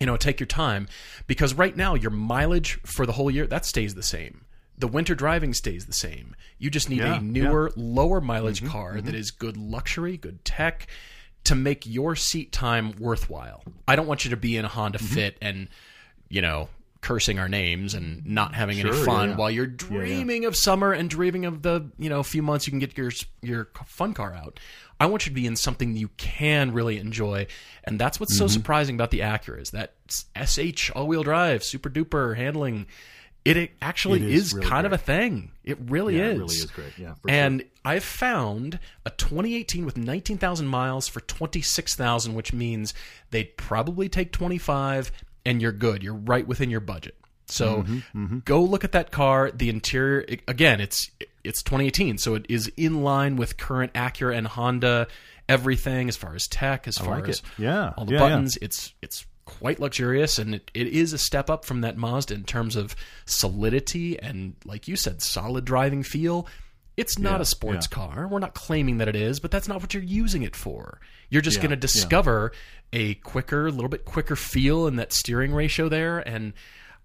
B: you know take your time because right now your mileage for the whole year that stays the same. The winter driving stays the same. You just need a newer, lower mileage mm-hmm, car mm-hmm. that is good luxury, good tech to make your seat time worthwhile. I don't want you to be in a Honda mm-hmm. Fit and you know cursing our names and not having any
A: Sure, yeah,
B: fun
A: yeah.
B: while you're dreaming of summer and dreaming of the you know few months you can get your your fun car out. I want you to be in something you can really enjoy, and that's what's
A: Mm-hmm.
B: so surprising about the Acura is that SH all-wheel drive, super duper handling. It, it actually
A: It
B: is,
A: is really
B: kind of a thing. It really
A: Yeah,
B: is.
A: it really is great. Yeah,
B: and I've found a 2018 with 19,000 miles for 26,000, which means they'd probably take 25, and you're good. You're right within your budget. So
A: Mm-hmm,
B: go look at that car. The interior, i- again, it's it's 2018, so it is in line with current Acura and Honda. Everything as far as tech, as far
A: like
B: as
A: it. Yeah.
B: all the
A: Yeah, yeah.
B: buttons. It's it's quite luxurious, and it, it is a step up from that Mazda in terms of solidity and, like you said, solid driving feel. It's not
A: Yeah,
B: a sports
A: yeah.
B: car. We're not claiming that it is, but that's not what you're using it for. You're just
A: Yeah,
B: going to discover a quicker, a little bit quicker feel in that steering ratio there, and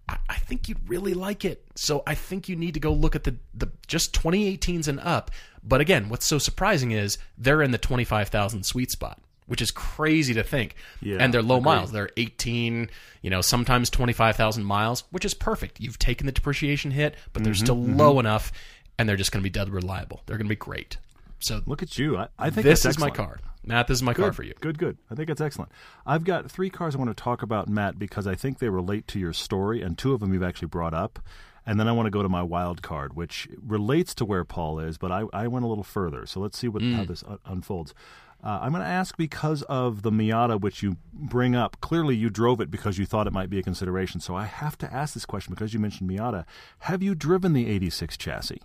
B: I, I think you'd really like it. So I think you need to go look at the the just 2018s and up. But again, what's so surprising is they're in the 25,000 sweet spot, which is crazy to think.
A: Yeah,
B: and they're low
A: agreed.
B: miles. They're 18, you know, sometimes 25,000 miles, which is perfect. You've taken the depreciation hit, but
A: Mm-hmm,
B: they're still low enough, and they're just going to be dead reliable. They're going to be great. So
A: Look at you. I, I think
B: this is my car, Matt. This is my car for you.
A: Good, good. I think it's excellent. I've got three cars I want to talk about, Matt, because I think they relate to your story, and two of them you've actually brought up. And then I want to go to my wild card, which relates to where Paul is, but I, I went a little further. So let's see what how this un- unfolds. Uh, I'm going to ask because of the Miata, which you bring up. Clearly, you drove it because you thought it might be a consideration. So I have to ask this question because you mentioned Miata. Have you driven the 86 chassis?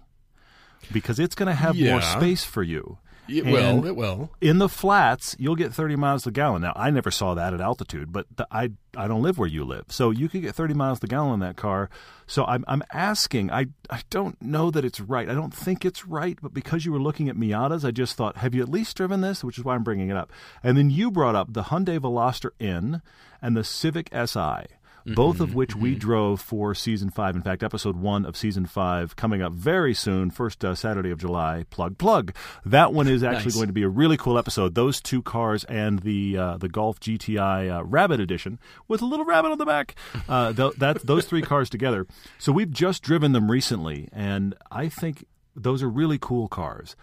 A: Because it's going to have more space for you.
B: It
A: And-
B: will. It will.
A: in the flats, you'll get 30 miles to the gallon. Now, I never saw that at altitude, but the, I I don't live where you live, so you could get 30 miles to the gallon in that car. So I'm I'm asking. I I don't know that it's right. I don't think it's right, but because you were looking at Miatas, I just thought, have you at least driven this? Which is why I'm bringing it up. And then you brought up the Hyundai Veloster N and the Civic Si. Both of which we drove for season five. In fact, episode one of season five coming up very soon, first uh, Saturday of July. Plug, plug. That one is actually
B: Nice.
A: going to be a really cool episode. Those two cars and the uh, the Golf GTI uh, Rabbit Edition with a little rabbit on the back. Uh, th- that those three cars together. So we've just driven them recently, and I think those are really cool cars.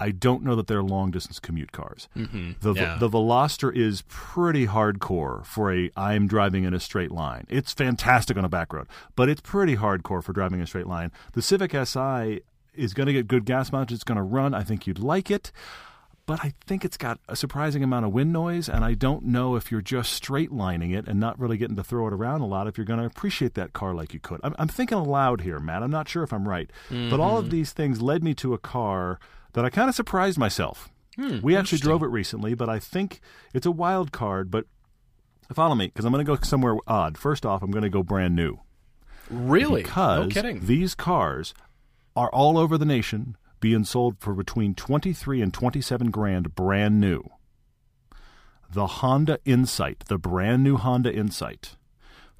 A: I don't know that they're long distance commute cars. Mm-hmm. The
B: Yeah.
A: the Veloster is pretty hardcore for a I'm driving in a straight line. It's fantastic on a back road, but it's pretty hardcore for driving a straight line. The Civic Si is going to get good gas mileage. It's going to run. I think you'd like it but I think it's got a surprising amount of wind noise, and I don't know if you're just straight lining it and not really getting to throw it around a lot if you're going to appreciate that car like you could. I'm, I'm thinking aloud here, Matt. I'm not sure if I'm right, but all of these things led me to a car that I kind of surprised myself. Hmm, we actually drove it recently, but I think it's a wild card. But follow me because I'm going to go somewhere odd. First off, I'm going to go brand new
B: Really?
A: because
B: no kidding.
A: these cars are all over the nation being sold for between 23 and 27 grand brand new. The Honda Insight, the brand new Honda Insight.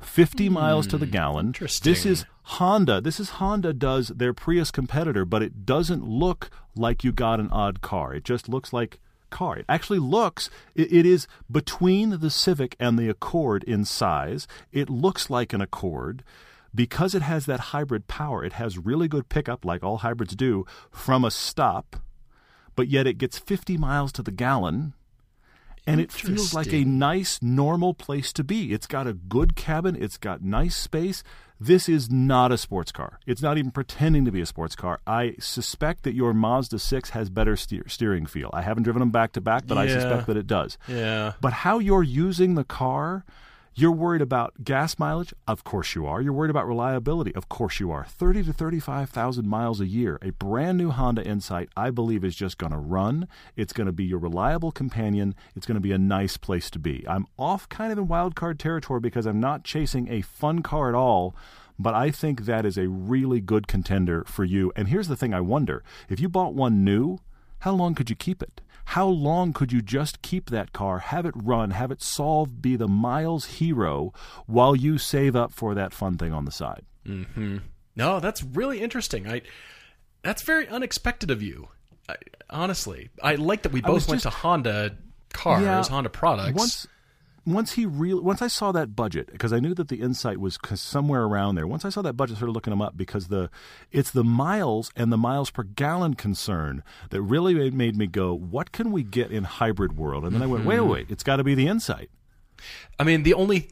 A: 50 miles to the hmm, gallon.
B: interesting.
A: This is Honda. This is Honda does their Prius competitor, but it doesn't look like you got an odd car. It just looks like car. It actually looks it, it is between the Civic and the Accord in size. It looks like an Accord because it has that hybrid power. It has really good pickup like all hybrids do from a stop, but yet it gets 50 miles to the gallon and it feels like a nice, normal place to be. It's got a good cabin, it's got nice space. This is not a sports car. It's not even pretending to be a sports car. I suspect that your Mazda 6 has better steer- steering feel. I haven't driven them back to back, but I suspect that it does.
B: yeah.
A: But how you're using the car, you're worried about gas mileage? Of course you are. You're worried about reliability? Of course you are. 30 to 35,000 miles a year. A brand new Honda Insight, I believe, is just going to run. It's going to be your reliable companion. It's going to be a nice place to be. I'm off kind of in wild card territory because I'm not chasing a fun car at all. But I think that is a really good contender for you. And here's the thing I wonder if you bought one new, how long could you keep it? How long could you just keep that car, have it run, have it solve, be the miles hero while you save up for that fun thing on the side? Mm-hmm.
B: No, that's really interesting. I that's very unexpected of you. I, honestly, I like that we both went
A: just-
B: to Honda cars,
A: Yeah,
B: Honda products.
A: Once, once he real, once I saw that budget, because I knew that the Insight was somewhere around there. Once I saw that budget, I started looking them up because the it's the miles and the miles per gallon concern that really made, made me go, "What can we get in hybrid world?" And then I went, "Wait, wait, mm-hmm. wait! It's got to be the Insight."
B: I mean, the only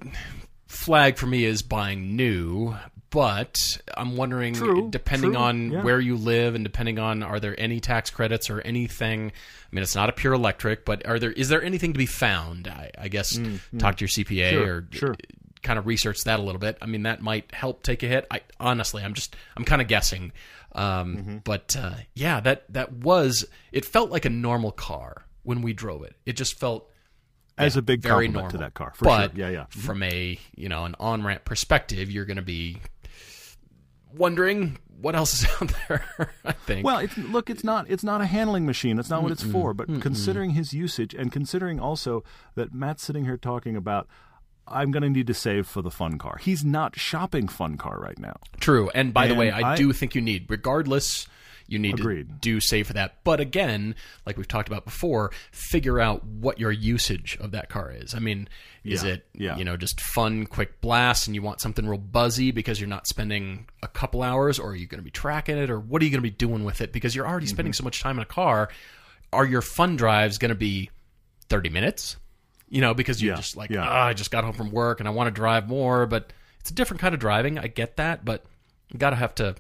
B: flag for me is buying new, but I'm wondering,
A: True,
B: depending
A: true,
B: on
A: yeah.
B: where you live and depending on are there any tax credits or anything. I mean, it's not a pure electric, but are there is there anything to be found? I, I guess talk to your CPA
A: Mm, Sure,
B: or
A: sure.
B: kind of research that a little bit. I mean, that might help take a hit. I honestly, I'm just I'm kind of guessing. Um,
A: Mm-hmm.
B: But uh, yeah, that that was it felt like a normal car when we drove it. It just felt
A: As a big
B: very
A: compliment
B: normal
A: to that car, for
B: but
A: sure. Yeah, yeah.
B: From a you know an on ramp perspective, you're going to be wondering what else is out there. I think.
A: Well, it's, look, it's not it's not a handling machine. That's not what it's for. But considering his usage and considering also that Matt's sitting here talking about, I'm going to need to save for the fun car. He's not shopping fun car right now.
B: True. And by the way, I,
A: I-
B: do think you need, regardless, you need to do save for that. But again, like we've talked about before, figure out what your usage of that car is. I mean, is
A: Yeah,
B: it
A: yeah.
B: you know just fun, quick blast, and you want something real buzzy because you're not spending a couple hours, or are you going to be tracking it, or what are you going to be doing with it because you're already
A: Mm-hmm.
B: spending so much time in a car? Are your fun drives going to be thirty minutes? You know, because you're
A: Yeah,
B: just like. "Ah, I just got home from work and I want to drive more, but it's a different kind of driving. I get that, but you got to have to,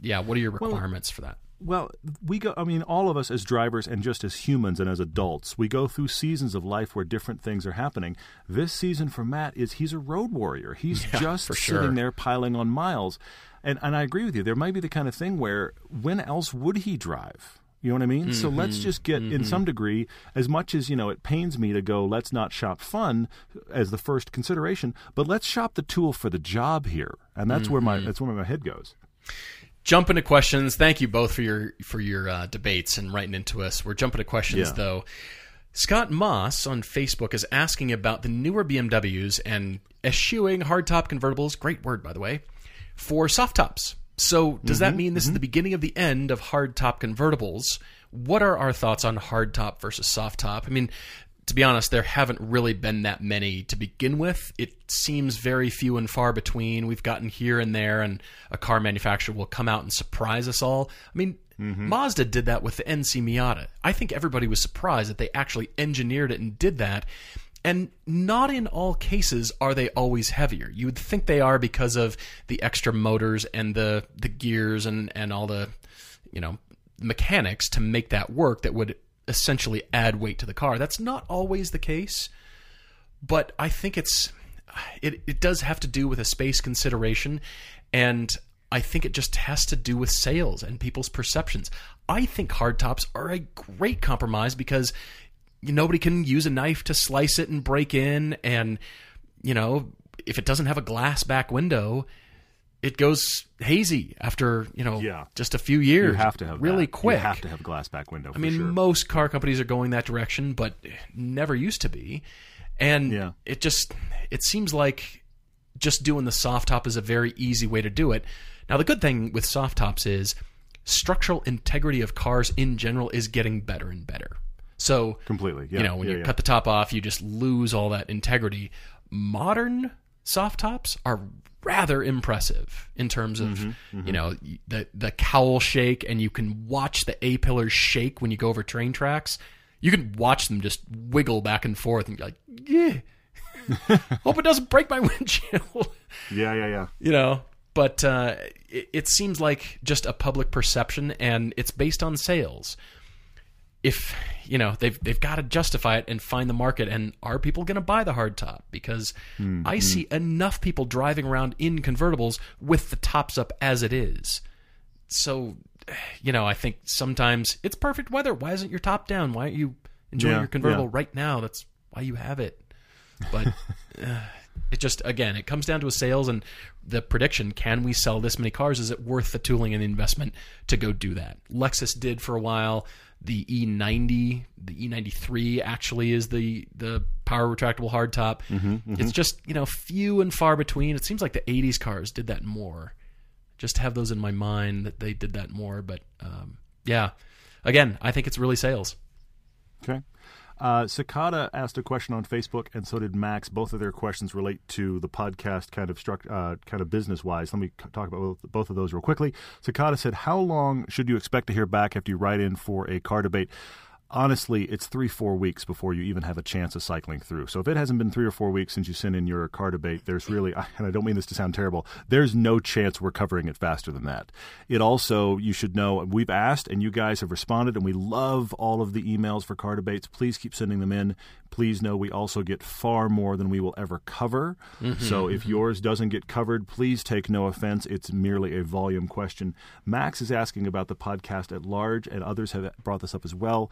B: yeah. What are your requirements for that?
A: Well, we go. I mean, all of us as drivers and just as humans and as adults, we go through seasons of life where different things are happening. This season for Matt is he's a road warrior. He's just
B: for
A: sitting
B: sure.
A: there piling on miles, and and I agree with you. There might be the kind of thing where when else would he drive? You know what I mean? So let's
B: Mm-hmm.
A: just get, in some degree, as much as you know, it pains me to go. Let's not shop fun as the first consideration, but let's shop the tool for the job here, and that's where
B: Mm-hmm.
A: my that's where my head goes.
B: Jump into questions. Thank you both for your for your uh, debates and writing into us. We're jumping to questions
A: Yeah.
B: though. Scott Moss on Facebook is asking about the newer BMWs and eschewing hardtop convertibles. Great word, by the way, for soft tops. So, does that mean this is the beginning of the end of hardtop convertibles? What are our thoughts on hardtop versus soft top? I mean, to be honest, there haven't really been that many to begin with. It seems very few and far between. We've gotten here and there, and a car manufacturer will come out and surprise us all. I mean, mm-hmm. Mazda did that with the NC Miata. I think everybody was surprised that they actually engineered it and did that. And not in all cases are they always heavier. You would think they are because of the extra motors and the the gears and and all the you know mechanics to make that work that would essentially add weight to the car. That's not always the case, but I think it's it it does have to do with a space consideration and I think it just has to do with sales and people's perceptions. I think hardtops are a great compromise because nobody can use a knife to slice it and break in and you know if it doesn't have a glass back window it goes hazy after you know
A: Yeah.
B: just a few years
A: You have to have
B: really
A: that.
B: quick
A: You have to have glass back window.
B: I mean, most car companies are going that direction, but never used to be. And
A: Yeah.
B: it just it seems like just doing the soft top is a very easy way to do it. Now, the good thing with soft tops is structural integrity of cars in general is getting better and better. So
A: completely. Yeah,
B: you know, when
A: yeah,
B: you cut the top off, you just lose all that integrity. Modern soft tops are rather impressive in terms of
A: Mm-hmm,
B: you know the the cowl shake, and you can watch the A pillars shake when you go over train tracks. You can watch them just wiggle back and forth, and you're like, yeah. Hope it doesn't break my windshield.
A: yeah, yeah, yeah.
B: you know but uh, it, it seems like just a public perception and it's based on sales if you know they've they've got to justify it and find the market and are people going to buy the hard top? Because i see enough people driving around in convertibles with the tops up as it is. So you know i think sometimes it's perfect weather. Why isn't your top down? Why aren't you enjoying
A: Yeah,
B: your convertible
A: yeah.
B: right now? That's why you have it. But uh, it just again it comes down to a sales and the prediction can we sell this many cars? Is it worth the tooling and the investment to go do that? Lexus did for a while the e90 the e93 actually is the the power retractable hardtop. It's just you know few and far between. It seems like the 80s cars did that more. Just have those in my mind that they did that more but um, yeah. Again i think it's really sales.
A: Okay. Uh, Cicada asked a question on Facebook, and so did Max. Both of their questions relate to the podcast, kind of struct, uh, kind of business wise. Let me talk about both, of those real quickly. Cicada said, "How long should you expect to hear back after you write in for a car debate?" Honestly, it's three, four weeks before you even have a chance of cycling through. So if it hasn't been three or four weeks since you sent in your car debate, there's really, and I don't mean this to sound terrible, there's no chance we're covering it faster than that. It also, you should know, we've asked and you guys have responded, and we love all of the emails for car debates. Please keep sending them in. Please know we also get far more than we will ever cover. Mm-hmm, so if mm-hmm. yours doesn't get covered, please take no offense. It's merely a volume question. Max is asking about the podcast at large, and others have brought this up as well.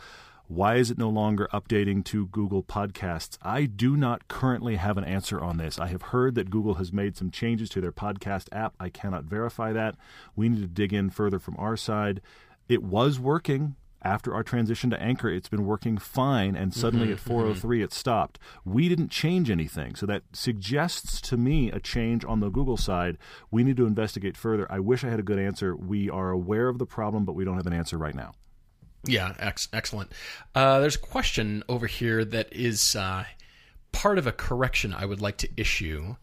A: Why is it no longer updating to Google Podcasts? I do not currently have an answer on this. I have heard that Google has made some changes to their podcast app. I cannot verify that. We need to dig in further from our side. It was working after our transition to Anchor, it's been working fine, and suddenly mm-hmm, at 403 mm-hmm. it stopped. We didn't change anything, so that suggests to me a change on the Google side. We need to investigate further. I wish I had a good answer. We are aware of the problem, but we don't have an answer right now.
B: Yeah, ex- excellent. Uh, there's a question over here that is uh, part of a correction I would like to issue.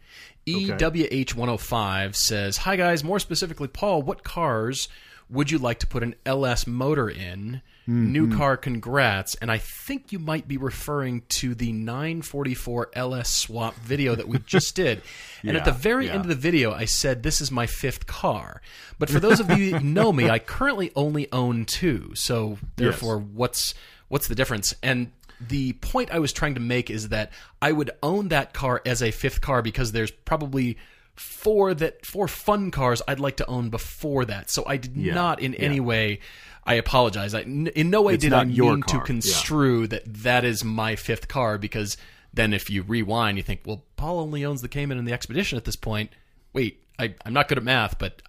B: Okay. EWH105 says, Hi guys, more specifically, Paul, what cars would you like to put an LS motor in? Mm-hmm. New car, congrats. And I think you might be referring to the 944 LS swap video that we just did. and yeah, at the very yeah. end of the video, I said, This is my fifth car. But for those of you who know me, I currently only own two. So therefore, yes. what's what's the difference? And the point I was trying to make is that I would own that car as a fifth car because there's probably four that four fun cars I'd like to own before that. So I did yeah, not in yeah. any way. I apologize. I, in no way it's did I mean to construe yeah. that that is my fifth car because then if you rewind, you think, well, Paul only owns the Cayman and the Expedition at this point. Wait, I, am not good at math, but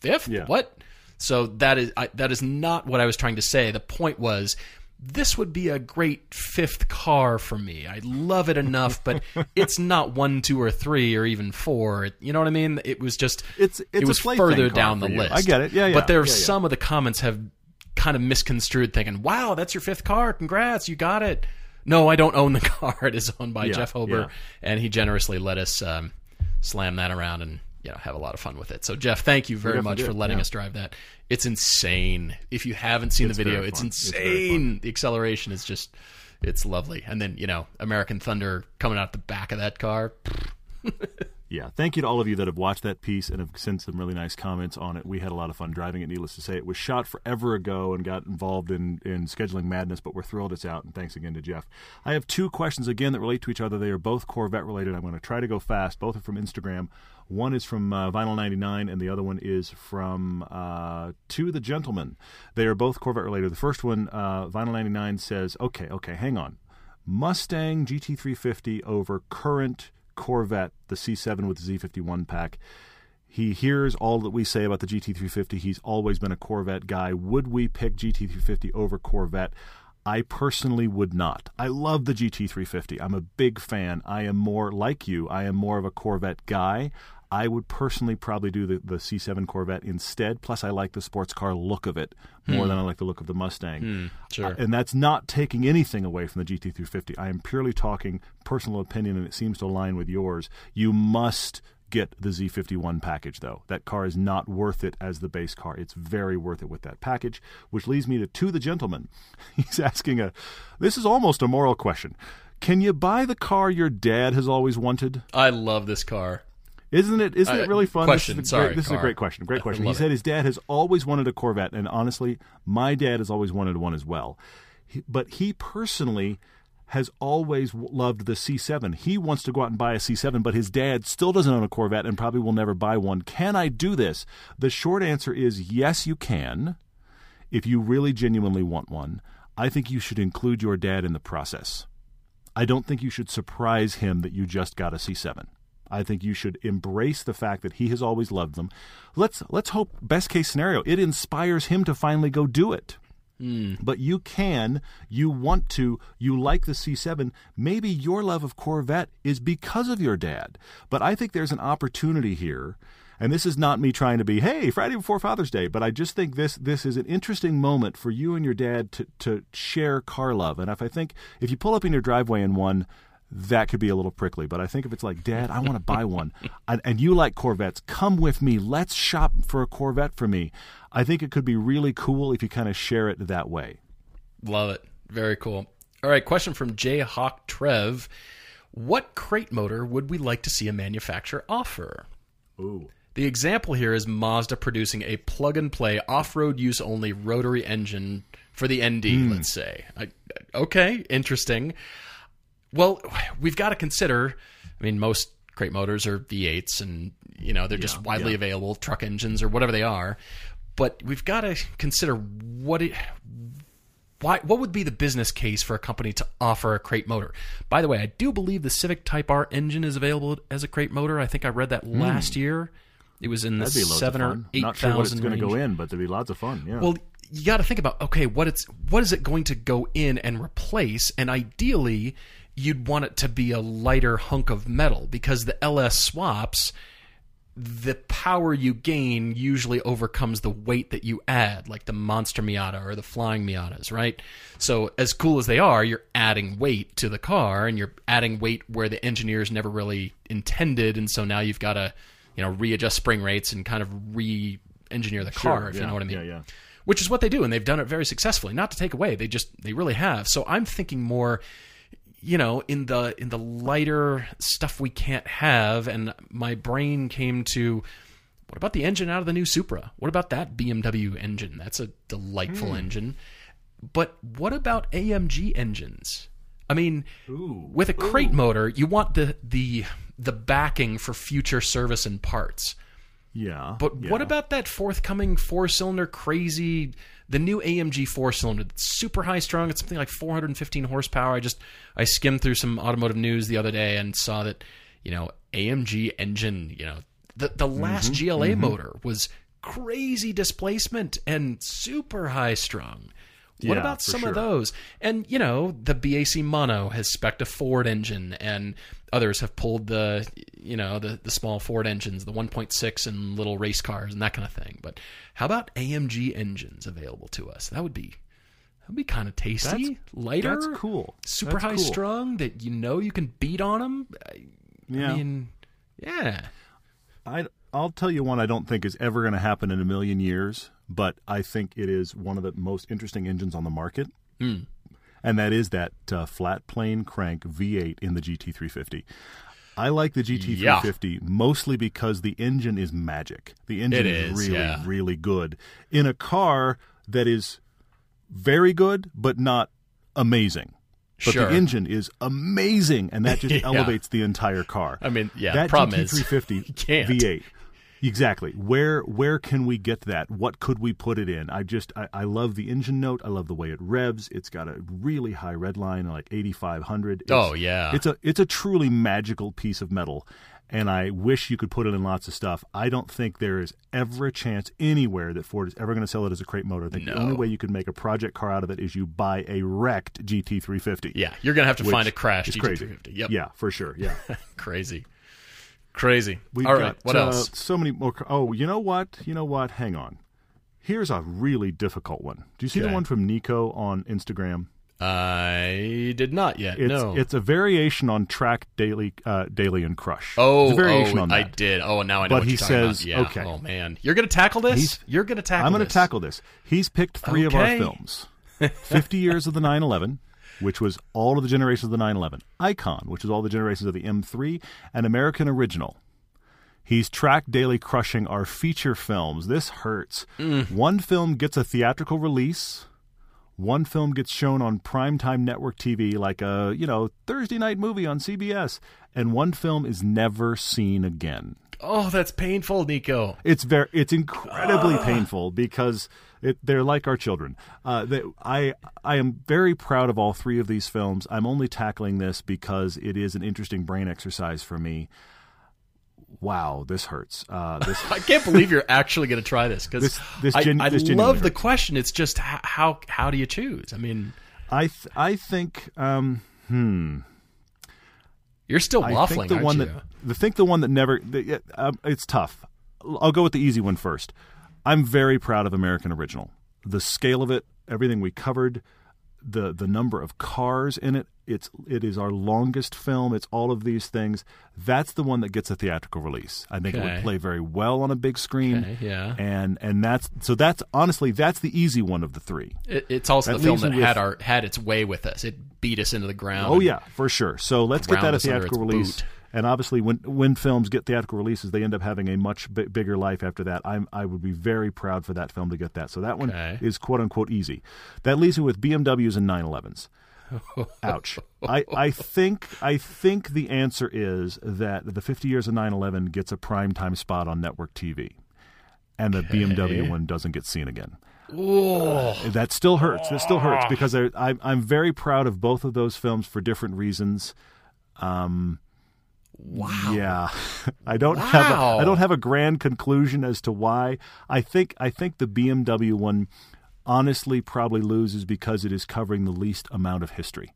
B: fifth? What? So that is I, that is not what I was trying to say. The point was this would be a great fifth car for me. I love it enough, but it's not one, two, or three, or even four. You know what I mean? It was just
A: it's, it's
B: it was further down the list.
A: I get it. Yeah, yeah.
B: But there are
A: yeah,
B: yeah. some of the comments have kind of misconstrued, thinking, "Wow, that's your fifth car. Congrats, you got it." No, I don't own the car. It is owned by yeah, Jeff Hober, and he generously let us um, slam that around and you know have a lot of fun with it. So Jeff, thank you very much for letting us drive that. It's insane. If you haven't seen
A: it's
B: the video, it's insane. It's the acceleration is just it's lovely. And then, you know, American Thunder coming out the back of that car.
A: yeah, thank you to all of you that have watched that piece and have sent some really nice comments on it. We had a lot of fun driving it. Needless to say, it was shot forever ago and got involved in in scheduling madness, but we're thrilled it's out. And thanks again to Jeff. I have two questions again that relate to each other. They are both Corvette related. I'm going to try to go fast. Both are from Instagram. One is from uh, Vinyl 99, and the other one is from uh, To the Gentleman. They are both Corvette related. The first one, uh, Vinyl 99, says, okay, okay, hang on. Mustang GT350 over current Corvette, the C7 with the Z51 pack. He hears all that we say about the GT350. He's always been a Corvette guy. Would we pick GT350 over Corvette? I personally would not. I love the GT350. I'm a big fan. I am more like you. I am more of a Corvette guy. I would personally probably do the, the C7 Corvette instead. Plus, I like the sports car look of it more hmm. than I like the look of the Mustang.
B: Hmm, sure. Uh,
A: and that's not taking anything away from the GT350. I am purely talking personal opinion, and it seems to align with yours. You must get the Z51 package, though. That car is not worth it as the base car. It's very worth it with that package, which leads me to To the Gentleman. He's asking a, this is almost a moral question. Can you buy the car your dad has always wanted?
B: I love this car.
A: Isn't it? Isn't uh, it really fun?
B: Question.
A: This is,
B: Sorry,
A: great, this is a great question. Great question. He
B: said
A: it. his dad has always wanted a Corvette, and honestly, my dad has always wanted one as well. He, but he personally has always loved the C7. He wants to go out and buy a C7, but his dad still doesn't own a Corvette and probably will never buy one. Can I do this? The short answer is yes, you can. If you really genuinely want one, I think you should include your dad in the process. I don't think you should surprise him that you just got a C7. I think you should embrace the fact that he has always loved them. Let's let's hope best case scenario it inspires him to finally go do it. Mm. But you can, you want to, you like the C7. Maybe your love of Corvette is because of your dad. But I think there's an opportunity here. And this is not me trying to be, hey, Friday before Father's Day, but I just think this this is an interesting moment for you and your dad to to share car love. And if I think if you pull up in your driveway in one, that could be a little prickly. But I think if it's like, Dad, I want to buy one, and, and, you like Corvettes, come with me. Let's shop for a Corvette for me. I think it could be really cool if you kind of share it that way.
B: Love it. Very cool. All right, question from J Hawk Trev. What crate motor would we like to see a manufacturer offer?
A: Ooh.
B: The example here is Mazda producing a plug and play off road use only rotary engine for the ND, hmm. let's say. I, okay, interesting. Well, we've got to consider. I mean, most crate motors are V8s, and you know they're just widely
A: yeah.
B: available truck engines or whatever they are. But we've got to consider what it. Why, what would be the business case for a company to offer a crate motor? By the way, I do believe the Civic Type R engine is available as a crate motor. I think I read that hmm. last year. It was in the
A: That'd be
B: seven or eight
A: Not sure what it's going to go in, but there'd be lots of fun. Yeah.
B: Well, you got to think about okay, what it's what is it going to go in and replace? And ideally, you'd want it to be a lighter hunk of metal because the LS swaps, the power you gain usually overcomes the weight that you add, like the Monster Miata or the Flying Miatas, right? So as cool as they are, you're adding weight to the car, and you're adding weight where the engineers never really intended, and so now you've got to, you know, readjust spring rates and kind of re-engineer the car,
A: Sure,
B: if
A: yeah,
B: you know what I mean
A: Yeah, yeah.
B: which is what they do and they've done it very successfully not to take away they just they really have so i'm thinking more you know in the in the lighter stuff we can't have and my brain came to what about the engine out of the new supra? What about that bmw engine? That's a delightful hmm. engine. But what about amg engines? I mean with a crate motor you want the the the backing for future service and parts.
A: Yeah.
B: but
A: yeah.
B: what about that forthcoming four cylinder crazy the new AMG four cylinder that's super high strung, it's something like 415 horsepower. I just I skimmed through some automotive news the other day and saw that, you know, AMG engine, you know, the the last
A: Mm-hmm,
B: GLA motor was crazy displacement and super high strung. What
A: Yeah,
B: about some of those? And you know, the BAC Mono has spec'd a Ford engine, and others have pulled the you know the the small Ford engines, the 1.6 and little race cars and that kind of thing. But how about AMG engines available to us? That would be that would be kind of tasty,
A: That's-
B: lighter,
A: That's cool.
B: super
A: That's
B: high
A: cool.
B: strung that you know you can beat on them. I,
A: Yeah.
B: I mean, yeah.
A: I, I'll tell you one I don't think is ever going to happen in a million years, but I think it is one of the most interesting engines on the market.
B: Hmm.
A: And that is that uh, flat plane crank V8 in the GT350. I like the GT350 mostly because the engine is magic. The engine is,
B: is,
A: really,
B: yeah.
A: really good in a car that is very good, but not amazing. But
B: Sure.
A: the engine is amazing, and that just
B: Yeah.
A: elevates the entire car.
B: I mean, yeah,
A: that
B: problem is,
A: GT350
B: you can't.
A: V8. Exactly. Where where can we get that? What could we put it in? I just I, I love the engine note. I love the way it revs. It's got a really high red line, like eighty five hundred.
B: Oh, yeah.
A: It's a it's a truly magical piece of metal. And I wish you could put it in lots of stuff. I don't think there is ever a chance anywhere that Ford is ever going to sell it as a crate motor. I think the
B: No.
A: only way you could make a project car out of it is you buy a wrecked GT350.
B: Yeah, you're gonna have to find a crash. GT350. Yep.
A: Yeah, for sure. Yeah.
B: crazy, crazy.
A: We've
B: All
A: got
B: right, what
A: uh,
B: else?
A: So many more. Oh, you know what? You know what? Hang on. Here's a really difficult one. Do you see
B: Okay.
A: the one from Nico on Instagram?
B: I did not yet.
A: It's
B: no.
A: it's a variation on track daily uh, daily and crush.
B: oh,
A: it's a variation
B: oh,
A: on that.
B: I did. Oh, now I know
A: But
B: what
A: he
B: you're talking about.
A: says,
B: Yeah.
A: okay.
B: Oh man, you're gonna tackle this.
A: He's-
B: you're gonna tackle.
A: I'm going to
B: this.
A: tackle this. He's picked three of our films: 50 years of the 911, which was all of the generations of the 911; Icon, which is all the generations of the M3; and American Original. He's track daily crushing our feature films. This hurts.
B: Mm.
A: One film gets a theatrical release. One film gets shown on primetime network TV like a, you know, Thursday night movie on CBS, and one film is never seen again.
B: Oh, that's painful, Nico.
A: It's very, it's incredibly painful because it, they're like our children. Uh, they, I, I am very proud of all three of these films. I'm only tackling this because it is an interesting brain exercise for me. Wow, this hurts. Uh, this
B: I can't believe you're actually going to try this because
A: This- this
B: I, I
A: this
B: love the question. It's just how, how how do you choose? I mean,
A: I, th- I think, um, hmm.
B: You're still
A: I
B: waffling,
A: think the one
B: you?
A: that the think the one that never the, um, it's tough. I'll go with the easy one first. I'm very proud of American Original. The scale of it, everything we covered, the the number of cars in it. It's it is our longest film. It's all of these things. That's the one that gets a theatrical release. I think it would play very well on a big screen.
B: Okay, yeah.
A: And and that's so that's honestly that's the easy one of the three.
B: It, it's also the film that
A: with-
B: had our had its way with us. It beat us into the ground.
A: Oh yeah, for sure. So let's get that a theatrical release.
B: boot.
A: And obviously, when when films get theatrical releases, they end up having a much bi- bigger life after that. I'm I would be very proud for that film to get that. So that one
B: Okay.
A: is quote unquote easy. That leaves me with BMWs and 911s. Ouch. I, I think I think the answer is that the 50 years of 911 gets a prime time spot on network TV, and the BMW one doesn't get seen again. That still hurts. That still hurts because I, I'm I'm very proud of both of those films for different reasons. Um,
B: Wow.
A: yeah, I don't have a, I don't have a grand conclusion as to why. I think I think the BMW one honestly probably loses because it is covering the least amount of history.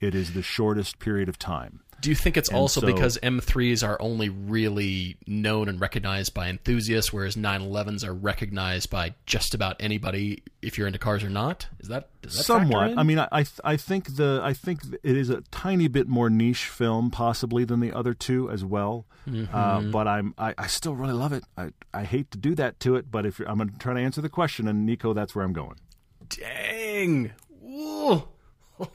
A: It is the shortest period of time.
B: Do you think it's also
A: so-
B: because M3s are only really known and recognized by enthusiasts, whereas 911s are recognized by just about anybody if you're into cars or not? Is that does that
A: Somewhat. I mean, I I, th- I think the I think it is a tiny bit more niche film possibly than the other two as well.
B: Mm-hmm.
A: Uh, but I'm I, I still really love it. I I hate to do that to it, but if you're, I'm going to try to answer the question, and Nico, that's where I'm going.
B: Dang. Ooh.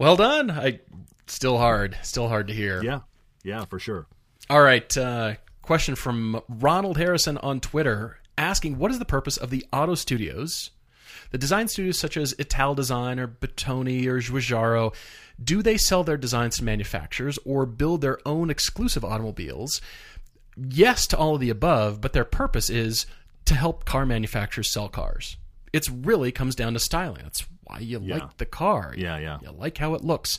B: well done. I still hard, still hard to hear.
A: Yeah, yeah, for sure.
B: All right. Uh, question from Ronald Harrison on Twitter asking What is the purpose of the auto studios? The design studios such as Italdesign or Bertone or Giugiaro, do they sell their designs to manufacturers or build their own exclusive automobiles? Yes to all of the above, but their purpose is to help car manufacturers sell cars. It's really comes down to styling. That's why you like the car.
A: Yeah, yeah.
B: You like how it looks.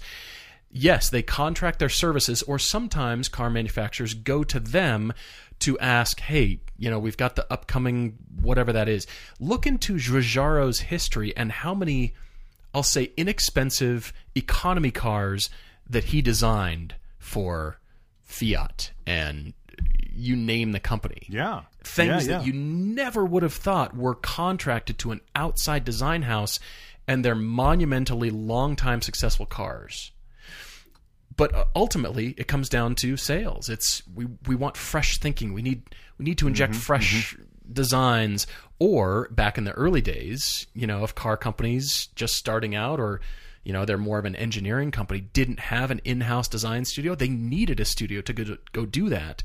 B: Yes, they contract their services, or sometimes car manufacturers go to them to ask, hey, you know, we've got the upcoming whatever that is. Look into Giugiaro's history and how many, I'll say, inexpensive economy cars that he designed for Fiat and you name the company
A: Yeah,
B: things
A: yeah,
B: that you never would have thought were contracted to an outside design house and they're monumentally long time successful cars. But uh, ultimately it comes down to sales. It's we we want fresh thinking. We need we need to inject
A: Mm-hmm,
B: fresh designs. Or back in the early days you know of car companies just starting out or you know they're more of an engineering company didn't have an in-house design studio they needed a studio to go, go do that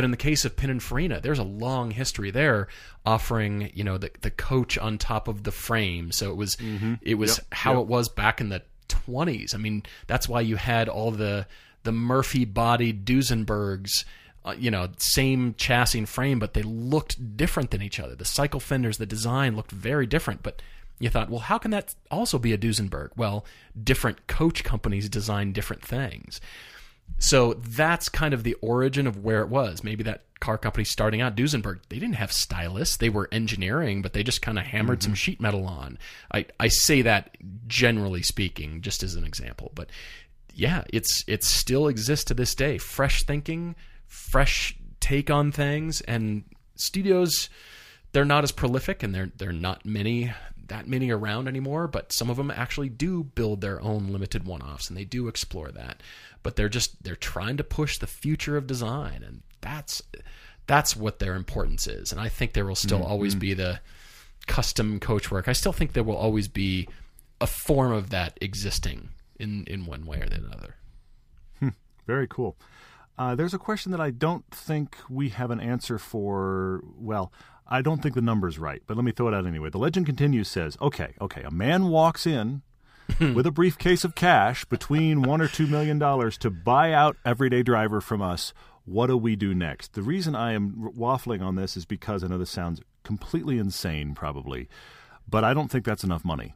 B: but in the case of Pininfarina, there's a long history there, offering you know the the coach on top of the frame. So it was it was how it was back in the 20s. I mean, that's why you had all the the Murphy bodied Duesenbergs. Uh, you know, same chassis and frame, but they looked different than each other. The cycle fenders, the design looked very different. But you thought, well, how can that also be a Duesenberg? Well, different coach companies design different things. So that's kind of the origin of where it was. Maybe that car company starting out, Duesenberg, they didn't have stylists. They were engineering, but they just kind of hammered some mm-hmm. sheet metal on. I, I say that generally speaking, just as an example. But yeah, it's it still exists to this day. Fresh thinking, fresh take on things, and studios they're not as prolific and they're they're not many that many around anymore but some of them actually do build their own limited one-offs and they do explore that. But they're just they're trying to push the future of design and that's that's what their importance is. And i think there will still always be the custom coach work. I still think there will always be a form of that existing in in one way or the other.
A: Very cool. Uh, there's a question that I don't think we have an answer for. Well, I don't think the number's right, but let me throw it out anyway. The legend continues says, okay, okay, a man walks in with a briefcase of cash between one or two million dollars to buy out Everyday Driver from us. What do we do next? The reason I am waffling on this is because I know this sounds completely insane, probably, but I don't think that's enough money.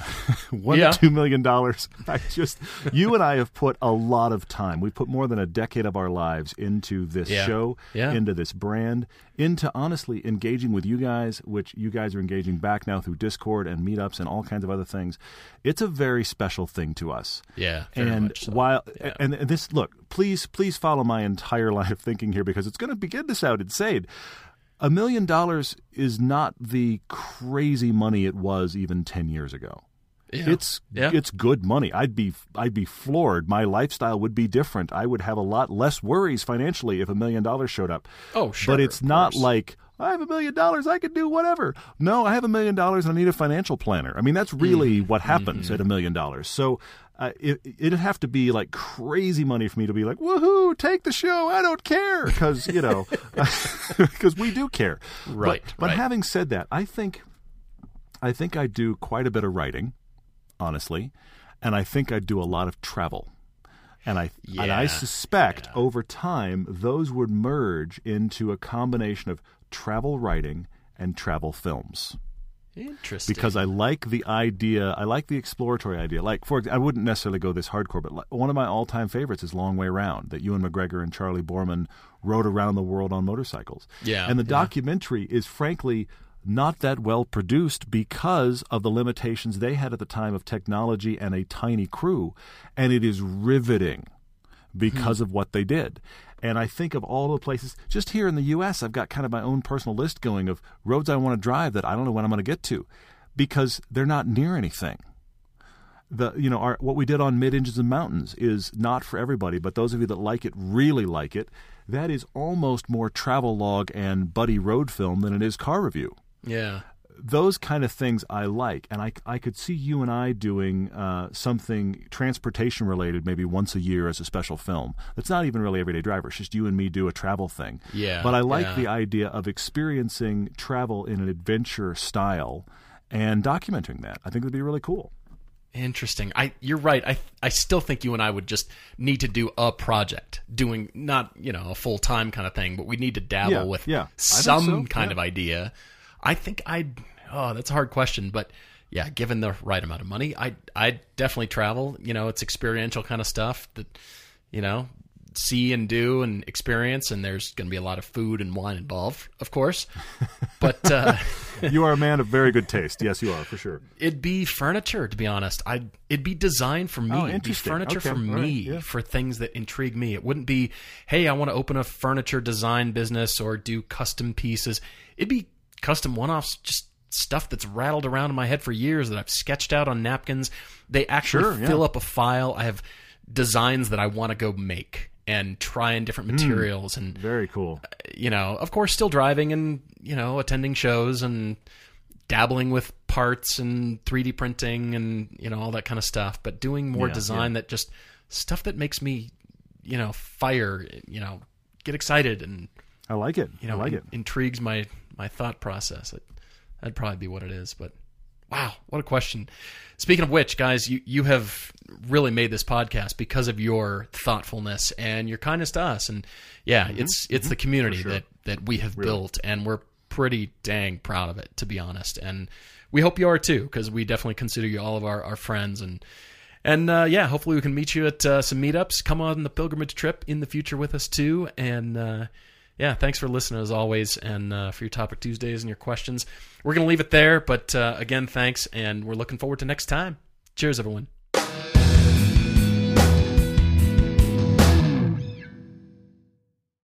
A: one
B: Yeah.
A: to two million dollars. I just you and I have put a lot of time. We've put more than a decade of our lives into this
B: Yeah.
A: show,
B: Yeah.
A: into this brand, into honestly engaging with you guys, which you guys are engaging back now through Discord and meetups and all kinds of other things. It's a very special thing to us.
B: yeah
A: and
B: so.
A: while and, and this look, please please follow my entire line of thinking here because it's going to begin to sound insane. a million dollars is not the crazy money it was even 10 years ago.
B: Yeah.
A: It's
B: Yeah.
A: it's good money. I'd be I'd be floored. My lifestyle would be different. I would have a lot less worries financially if a million dollars showed up.
B: Oh, sure,
A: But it's not
B: course.
A: like I have a million dollars, I can do whatever. No, I have a million dollars and I need a financial planner. I mean, that's really
B: Mm-hmm.
A: what happens at a million dollars. So uh, it, it'd have to be like crazy money for me to be like, woohoo, take the show. I don't care. Because, you know, because we do care.
B: Right,
A: But, but
B: right.
A: having said that, I think, I think I do quite a bit of writing, honestly. And I think I'd do a lot of travel. And I and I
B: Yeah,
A: suspect over time those would merge into a combination of travel writing and travel films
B: Interesting.
A: because I like the idea. I like the exploratory idea. Like for I wouldn't necessarily go this hardcore, but like, one of my all-time favorites is Long Way Round that Ewan McGregor and Charlie Boorman rode around the world on motorcycles.
B: Yeah,
A: and the
B: yeah.
A: documentary is frankly not that well produced because of the limitations they had at the time of technology and a tiny crew, and it is riveting because hmm. of what they did. And I think of all the places, just here in the U.S., I've got kind of my own personal list going of roads I want to drive that I don't know when I'm going to get to because they're not near anything. The you know our, what we did on mid engines and mountains is not for everybody, but those of you that like it really like it. That is almost more travel log and buddy road film than it is car review
B: yeah.
A: those kind of things I like, and I, I could see you and I doing uh, something transportation related maybe once a year as a special film. That's not even really Everyday Driver. It's just you and me do a travel thing.
B: Yeah,
A: But I like
B: yeah.
A: the idea of experiencing travel in an adventure style and documenting that. I think it'd be really cool.
B: Interesting. I you're right. I I still think you and I would just need to do a project, doing not you know a full time kind of thing, but we need to dabble
A: Yeah,
B: with
A: yeah.
B: Some
A: so,
B: kind
A: yeah.
B: of idea. I think I'd. Oh, that's a hard question, but yeah, given the right amount of money, I I definitely travel. You know, it's experiential kind of stuff that you know see and do and experience, and there's going to be a lot of food and wine involved, of course. But uh,
A: You are a man of very good taste. Yes, you are for sure.
B: It'd be furniture, to be honest. I would it'd be designed for me.
A: Oh,
B: it'd be furniture
A: Okay,
B: for
A: right,
B: me
A: yeah.
B: for things that intrigue me. It wouldn't be, hey, I want to open a furniture design business or do custom pieces. It'd be custom one-offs, just stuff that's rattled around in my head for years that I've sketched out on napkins. They actually
A: Sure, yeah.
B: fill up a file. I have designs that I want to go make and try in different
A: Hmm.
B: materials and
A: Very cool.
B: you know, of course, still driving and you know, attending shows and dabbling with parts and 3D printing and you know all that kind of stuff. But doing more
A: Yeah,
B: design that just stuff that makes me, you know, fire, you know, get excited and
A: I like it.
B: you know,
A: I like
B: in-
A: it.
B: intrigues my my thought process. It, that'd probably be what it is. But wow, what a question! Speaking of which, guys, you you have really made this podcast because of your thoughtfulness and your kindness to us. And yeah, it's it's the community that that we have built, and we're pretty dang proud of it, to be honest. And we hope you are too, because we definitely consider you all of our, our friends and. And uh, yeah, hopefully we can meet you at uh, some meetups. Come on the pilgrimage trip in the future with us too. And uh, yeah, thanks for listening as always, and uh, for your topic Tuesdays and your questions. We're gonna leave it there, but uh, again, thanks, and we're looking forward to next time. Cheers, everyone.